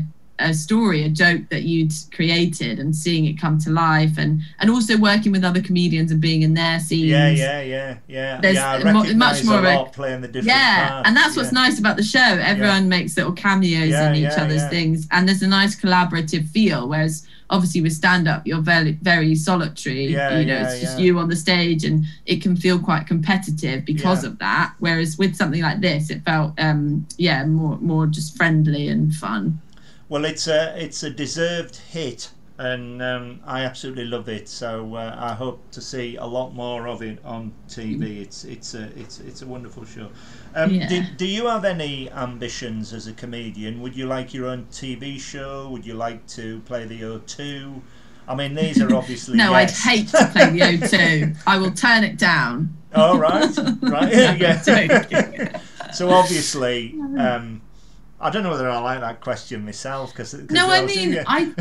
Speaker 2: a story, a joke that you'd created, and seeing it come to life, and and also working with other comedians and being in their scenes.
Speaker 1: Yeah, yeah, yeah, yeah.
Speaker 2: There's
Speaker 1: yeah,
Speaker 2: mo- much more
Speaker 1: a
Speaker 2: of
Speaker 1: playing the different
Speaker 2: Yeah,
Speaker 1: parts.
Speaker 2: and that's what's
Speaker 1: yeah.
Speaker 2: nice about the show. Everyone makes little cameos
Speaker 1: Yeah,
Speaker 2: in each
Speaker 1: yeah,
Speaker 2: other's
Speaker 1: yeah.
Speaker 2: things, and there's a nice collaborative feel. Whereas obviously with stand up, you're very very solitary.
Speaker 1: Yeah,
Speaker 2: you know,
Speaker 1: yeah,
Speaker 2: it's just
Speaker 1: yeah.
Speaker 2: you on the stage, and it can feel quite competitive because
Speaker 1: Yeah.
Speaker 2: of that. Whereas with something like this, it felt um yeah more more just friendly and fun.
Speaker 1: Well, it's a it's a deserved hit, and um, I absolutely love it. So uh, I hope to see a lot more of it on TV. It's it's a it's it's a wonderful show. Um,
Speaker 2: Yeah.
Speaker 1: do, do you have any ambitions as a comedian? Would you like your own TV show? Would you like to play the O2? I mean, these are obviously
Speaker 2: No,
Speaker 1: yes.
Speaker 2: I'd hate to play the O2. I will turn it down.
Speaker 1: Oh right, right, yeah. so obviously, um, I don't know whether I like that question myself because
Speaker 2: No, I mean, I,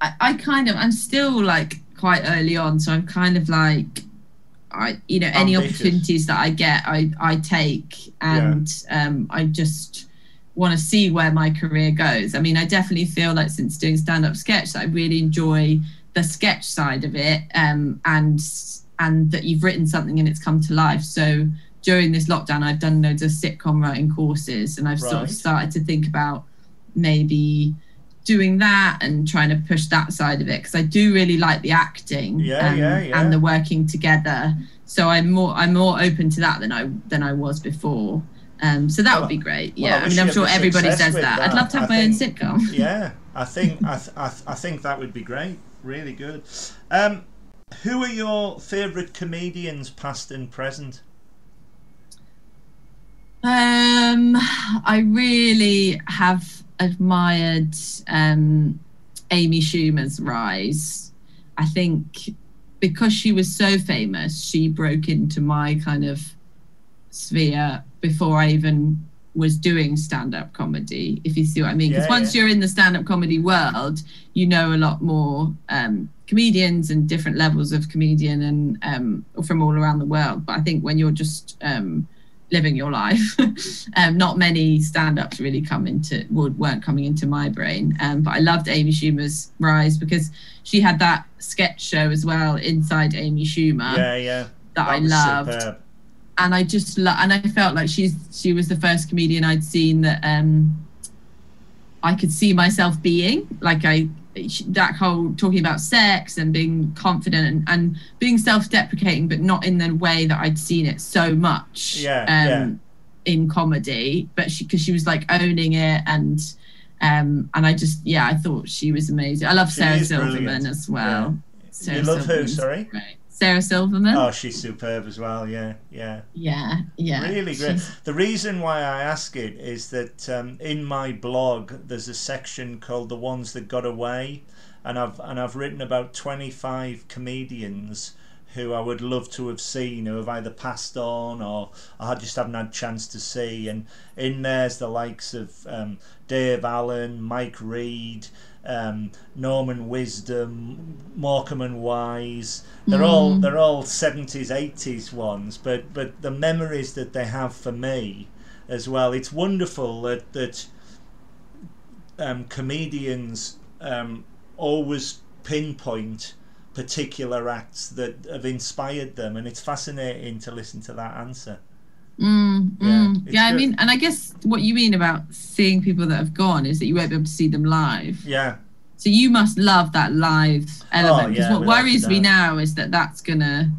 Speaker 2: I, I kind of, I'm still like quite early on, so I'm kind of like, I, you know, any
Speaker 1: Ambitious.
Speaker 2: opportunities that I get, I, I take, and um, I just want to see where my career goes. I mean, I definitely feel like since doing stand-up sketch, that I really enjoy the sketch side of it, um, and and that you've written something and it's come to life. So during this lockdown, I've done loads of sitcom writing courses, and I've sort of started to think about maybe doing that and trying to push that side of it because I do really like the acting
Speaker 1: Yeah,
Speaker 2: and,
Speaker 1: yeah, yeah.
Speaker 2: and the working together. So I'm more I'm more open to that than I than I was before. Um, so that
Speaker 1: Well,
Speaker 2: would be great.
Speaker 1: well, I
Speaker 2: Yeah, I, mean I'm sure everybody says
Speaker 1: with
Speaker 2: that. I'd love to have
Speaker 1: I
Speaker 2: my own sitcom.
Speaker 1: yeah, I think I, th- I, th- I think that would be great. Really good. Um, who are your favourite comedians, past and present?
Speaker 2: Um, I really have admired um, Amy Schumer's rise. I think because she was so famous, she broke into my kind of sphere before I even was doing stand-up comedy. If you see what I mean, because
Speaker 1: Yeah,
Speaker 2: once
Speaker 1: yeah.
Speaker 2: you're in the stand-up comedy world, you know a lot more um, comedians and different levels of comedian and um, from all around the world. But I think when you're just um, living your life. um, not many stand-ups really come into would weren't coming into my brain. Um, but I loved Amy Schumer's rise because she had that sketch show as well inside Amy Schumer
Speaker 1: yeah, yeah.
Speaker 2: that, I loved.
Speaker 1: superb.
Speaker 2: And I just lo- and I felt like she's she was the first comedian I'd seen that um I could see myself being like I that whole talking about sex and being confident and, and being self-deprecating but not in the way that I'd seen it so much
Speaker 1: Yeah,
Speaker 2: um
Speaker 1: yeah.
Speaker 2: in comedy but she because she was like owning it and um and I just yeah I thought she was amazing I love
Speaker 1: She
Speaker 2: Sarah Silverman as well Sarah
Speaker 1: you love who? Sorry.
Speaker 2: great. Sarah Silverman
Speaker 1: Oh, she's superb as well. Yeah, yeah.
Speaker 2: yeah yeah
Speaker 1: Really great.
Speaker 2: She's-
Speaker 1: The reason why I ask it is that um, in my blog there's a section called "The Ones That Got Away," and I've and I've written about 25 comedians who I would love to have seen who have either passed on or I just haven't had a chance to see. And in there's the likes of um, Dave Allen, Mike Reid. Um, Norman Wisdom, Morecambe and Wise, they're all they're all seventies, eighties ones, but but the memories that they have for me as well. It's wonderful that that um, comedians um, always pinpoint particular acts that have inspired them, and it's fascinating to listen to that answer.
Speaker 2: Mm,
Speaker 1: Yeah,
Speaker 2: mm. Yeah, I mean, and I guess what you mean about seeing people that have gone is that you won't be able to see them live.
Speaker 1: Yeah,
Speaker 2: So you must love that live element. Because
Speaker 1: Oh, yeah,
Speaker 2: what worries me now is that that's gonna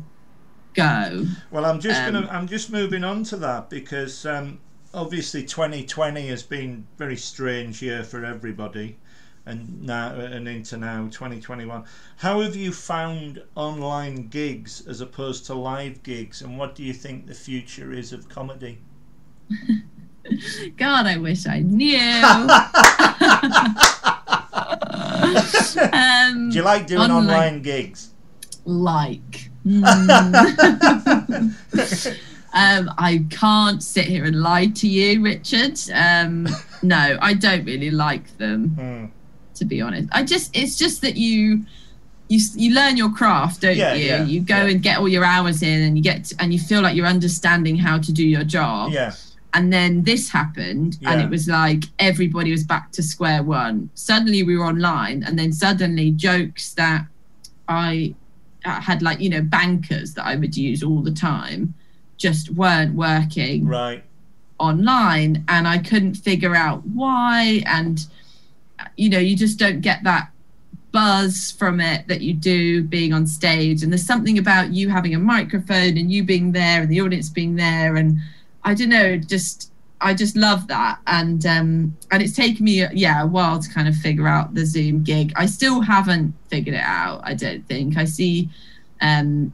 Speaker 2: go.
Speaker 1: Well, I'm just
Speaker 2: Um,
Speaker 1: gonna I'm just moving on to that because um, obviously 2020 has been a very strange year for everybody, and now and into now 2021. How have you found online gigs as opposed to live gigs, and what do you think the future is of comedy?
Speaker 2: God, I wish I knew. um,
Speaker 1: Do you like doing
Speaker 2: Online-
Speaker 1: online gigs?
Speaker 2: like. Mm. um, I can't sit here and lie to you, Richard. Um, no, I don't really like them.
Speaker 1: Hmm.
Speaker 2: To be honest. I just it's just that you you you learn your craft, don't
Speaker 1: Yeah,
Speaker 2: you?
Speaker 1: yeah,
Speaker 2: you go
Speaker 1: yeah.
Speaker 2: and get all your hours in, and you get and you feel like you're understanding how to do your job.
Speaker 1: Yeah,
Speaker 2: and then this happened and it was like everybody was back to square one suddenly we were online and then suddenly jokes that i uh, had like you know bankers that i would use all the time just weren't working
Speaker 1: Right.
Speaker 2: online and I couldn't figure out why and you know you just don't get that buzz from it that you do being on stage. And there's something about you having a microphone and you being there and the audience being there. And I don't know just I just love that. And um and it's taken me yeah a while to kind of figure out the Zoom gig. I still haven't figured it out I don't think. I see um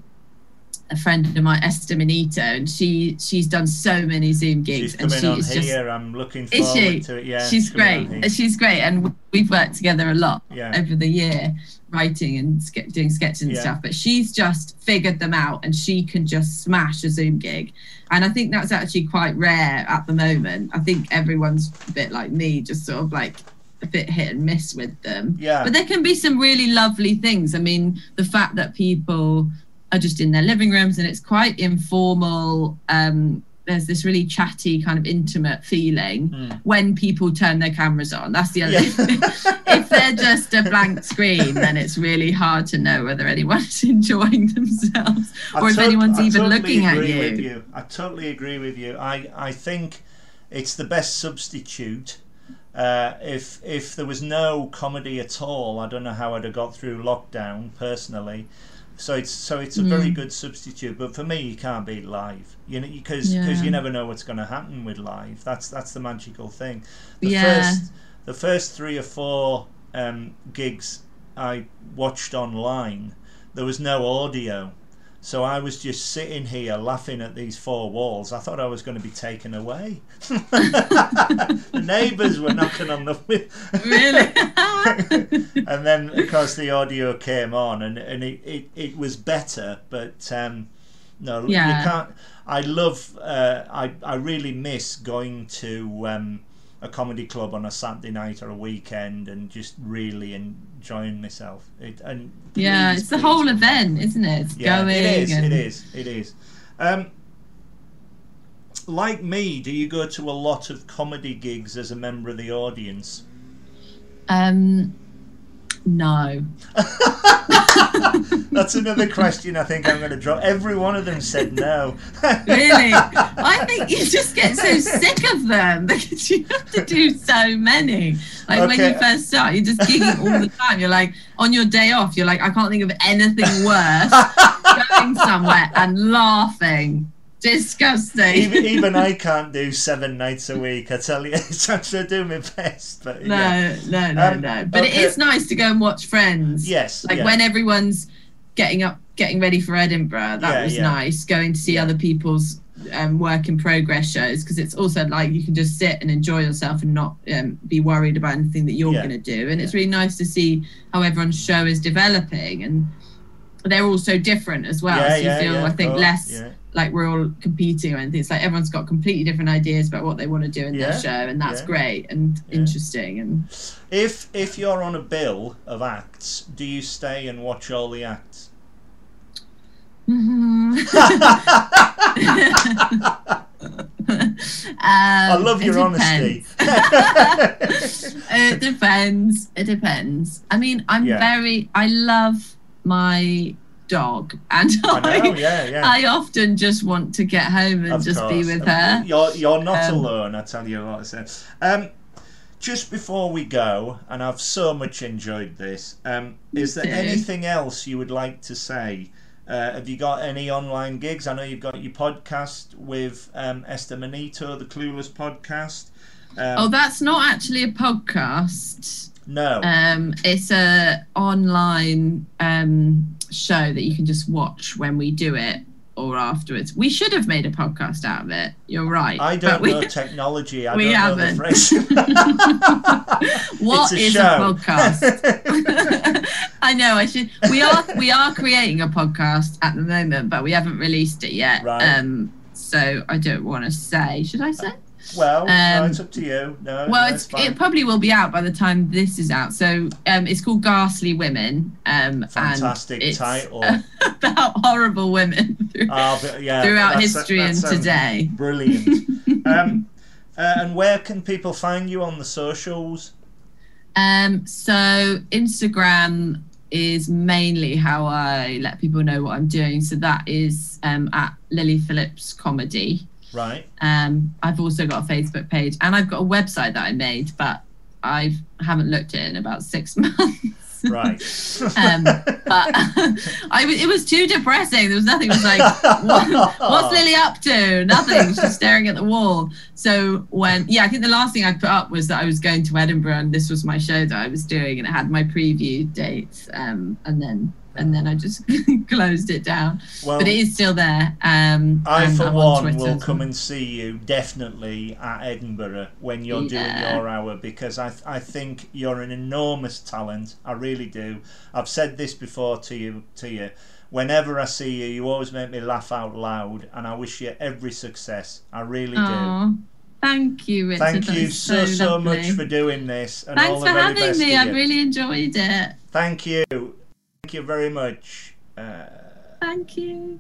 Speaker 2: a friend of mine, Esther Manito, and she she's done so many Zoom gigs,
Speaker 1: She's
Speaker 2: and
Speaker 1: on
Speaker 2: she's
Speaker 1: here.
Speaker 2: just
Speaker 1: I'm looking
Speaker 2: Is
Speaker 1: forward
Speaker 2: she?
Speaker 1: to it. Yeah.
Speaker 2: she's
Speaker 1: on
Speaker 2: great. She's great, and we've worked together a lot
Speaker 1: Yeah.
Speaker 2: over the year, writing and ske- doing sketches and
Speaker 1: Yeah.
Speaker 2: stuff. But she's just figured them out, and she can just smash a Zoom gig. And I think that's actually quite rare at the moment. I think everyone's a bit like me, just sort of like a bit hit and miss with them.
Speaker 1: Yeah.
Speaker 2: But there can be some really lovely things. I mean, the fact that people are just in their living rooms and it's quite informal. Um, there's this really chatty, kind of intimate feeling
Speaker 1: Hmm.
Speaker 2: when people turn their cameras on. That's the other
Speaker 1: Yeah.
Speaker 2: thing. if they're just a blank screen, then it's really hard to know whether anyone's enjoying themselves
Speaker 1: I
Speaker 2: or if anyone's
Speaker 1: I
Speaker 2: even
Speaker 1: totally
Speaker 2: looking at
Speaker 1: agree
Speaker 2: you.
Speaker 1: With you. I totally agree with you. I, I think it's the best substitute. Uh, if if there was no comedy at all, I don't know how I'd have got through lockdown personally. So it's so it's a very
Speaker 2: Mm.
Speaker 1: good substitute. But for me, you can't beat live. You know, because
Speaker 2: Yeah.
Speaker 1: you never know what's going to happen with live. That's that's the magical thing. The
Speaker 2: Yeah.
Speaker 1: first the first three or four um, gigs I watched online, there was no audio. So I was just sitting here laughing at these four walls. I thought I was going to be taken away. the neighbours were knocking on the
Speaker 2: Really?
Speaker 1: and then of course the audio came on and, and it, it, it was better but um, no you can't I love uh, I, I really miss going to um, a comedy club on a Saturday night or a weekend and just really enjoying myself it, and
Speaker 2: yeah,
Speaker 1: please,
Speaker 2: it's the
Speaker 1: please
Speaker 2: whole event, isn't it? It's
Speaker 1: yeah,
Speaker 2: going.
Speaker 1: it is
Speaker 2: and
Speaker 1: it is it is um, like me do you go to a lot of comedy gigs as a member of the audience
Speaker 2: Um, no.
Speaker 1: That's another question I think I'm going to drop. Every one of them said no.
Speaker 2: Really? I think you just get so sick of them because you have to do so many. Like when you first start, you're just gigging all the time. You're like, on your day off, you're like, I can't think of anything worse. going somewhere and laughing. Disgusting.
Speaker 1: even, even I can't do seven nights a week. I tell you, it's actually do my best. But
Speaker 2: no,
Speaker 1: yeah.
Speaker 2: no, no,
Speaker 1: Um,
Speaker 2: no. But
Speaker 1: okay.
Speaker 2: it is nice to go and watch Friends.
Speaker 1: yes,
Speaker 2: Like
Speaker 1: yeah.
Speaker 2: when everyone's getting up, getting ready for Edinburgh. That
Speaker 1: Yeah,
Speaker 2: was nice. Going to see other people's um, work in progress shows because it's also like you can just sit and enjoy yourself and not um, be worried about anything that you're going to do. And it's really nice to see how everyone's show is developing and they're all so different as well.
Speaker 1: yeah,
Speaker 2: so you feel, I think,
Speaker 1: course,
Speaker 2: less. Like we're all competing or anything. It's like everyone's got completely different ideas about what they want to do in
Speaker 1: Yeah,
Speaker 2: their show, and that's
Speaker 1: yeah.
Speaker 2: great and
Speaker 1: Yeah.
Speaker 2: interesting. And
Speaker 1: If if you're on a bill of acts, do you stay and watch all the acts? I
Speaker 2: Um,
Speaker 1: love your
Speaker 2: depends.
Speaker 1: honesty.
Speaker 2: it depends. It depends. I mean, I'm very. I love my dog, and I,
Speaker 1: I know, yeah, yeah.
Speaker 2: I often just want to get home and
Speaker 1: Of
Speaker 2: just be with her.
Speaker 1: You're you're not
Speaker 2: Um,
Speaker 1: alone. I tell you what I said. Um, just before we go, and I've so much enjoyed this. Um, is there anything else you would like to say? Uh, have you got any online gigs? I know you've got your podcast with um, Esther Manito, the Clueless podcast. Um,
Speaker 2: Oh, that's not actually a podcast.
Speaker 1: no.
Speaker 2: Um, it's a online um, show that you can just watch when we do it or afterwards. We should have made a podcast out of it. You're right.
Speaker 1: I don't
Speaker 2: we-
Speaker 1: know technology. I
Speaker 2: we
Speaker 1: don't
Speaker 2: haven't.
Speaker 1: know the.
Speaker 2: What
Speaker 1: It's
Speaker 2: is a, podcast? I know. I should. We are we are creating a podcast at the moment, but we haven't released it yet.
Speaker 1: Right.
Speaker 2: Um. So I don't want to say. Should I say?
Speaker 1: Well, no,
Speaker 2: Um,
Speaker 1: it's up to you. No,
Speaker 2: well,
Speaker 1: no,
Speaker 2: it's,
Speaker 1: fine.
Speaker 2: it probably will be out by the time this is out. So um, it's called Ghastly Women. Um,
Speaker 1: Fantastic
Speaker 2: and it's
Speaker 1: title.
Speaker 2: about horrible women through-
Speaker 1: Ah, but yeah,
Speaker 2: throughout history
Speaker 1: that
Speaker 2: and today.
Speaker 1: Brilliant. um, uh, and where can people find you on the socials?
Speaker 2: Um, so Instagram is mainly how I let people know what I'm doing. So that is um, at Lily Phillips Comedy.
Speaker 1: Right.
Speaker 2: Um, I've also got a Facebook page and I've got a website that I made, but I haven't looked at it in about six months.
Speaker 1: Right.
Speaker 2: um, but I, it was too depressing. There was nothing. It was like, what, what's Lily up to? Nothing. She's staring at the wall. So when, yeah, I think the last thing I put up was that I was going to Edinburgh and this was my show that I was doing, and it had my preview dates. Um, and then and then I just closed it down.
Speaker 1: well,
Speaker 2: but it is still there. Um,
Speaker 1: I, for
Speaker 2: I'm
Speaker 1: one,
Speaker 2: Twitter
Speaker 1: will come and see you definitely at Edinburgh when you're doing your hour because I, I think you're an enormous talent. I really do. I've said this before to you. To you, whenever I see you, you always make me laugh out loud, and I wish you every success. I really do.
Speaker 2: Thank you, Richard.
Speaker 1: Thank
Speaker 2: That
Speaker 1: you
Speaker 2: is
Speaker 1: so so much for doing this. And all
Speaker 2: Thanks
Speaker 1: the
Speaker 2: for having me. I've really enjoyed it.
Speaker 1: Thank you. Thank you very much. Uh,
Speaker 2: Thank you.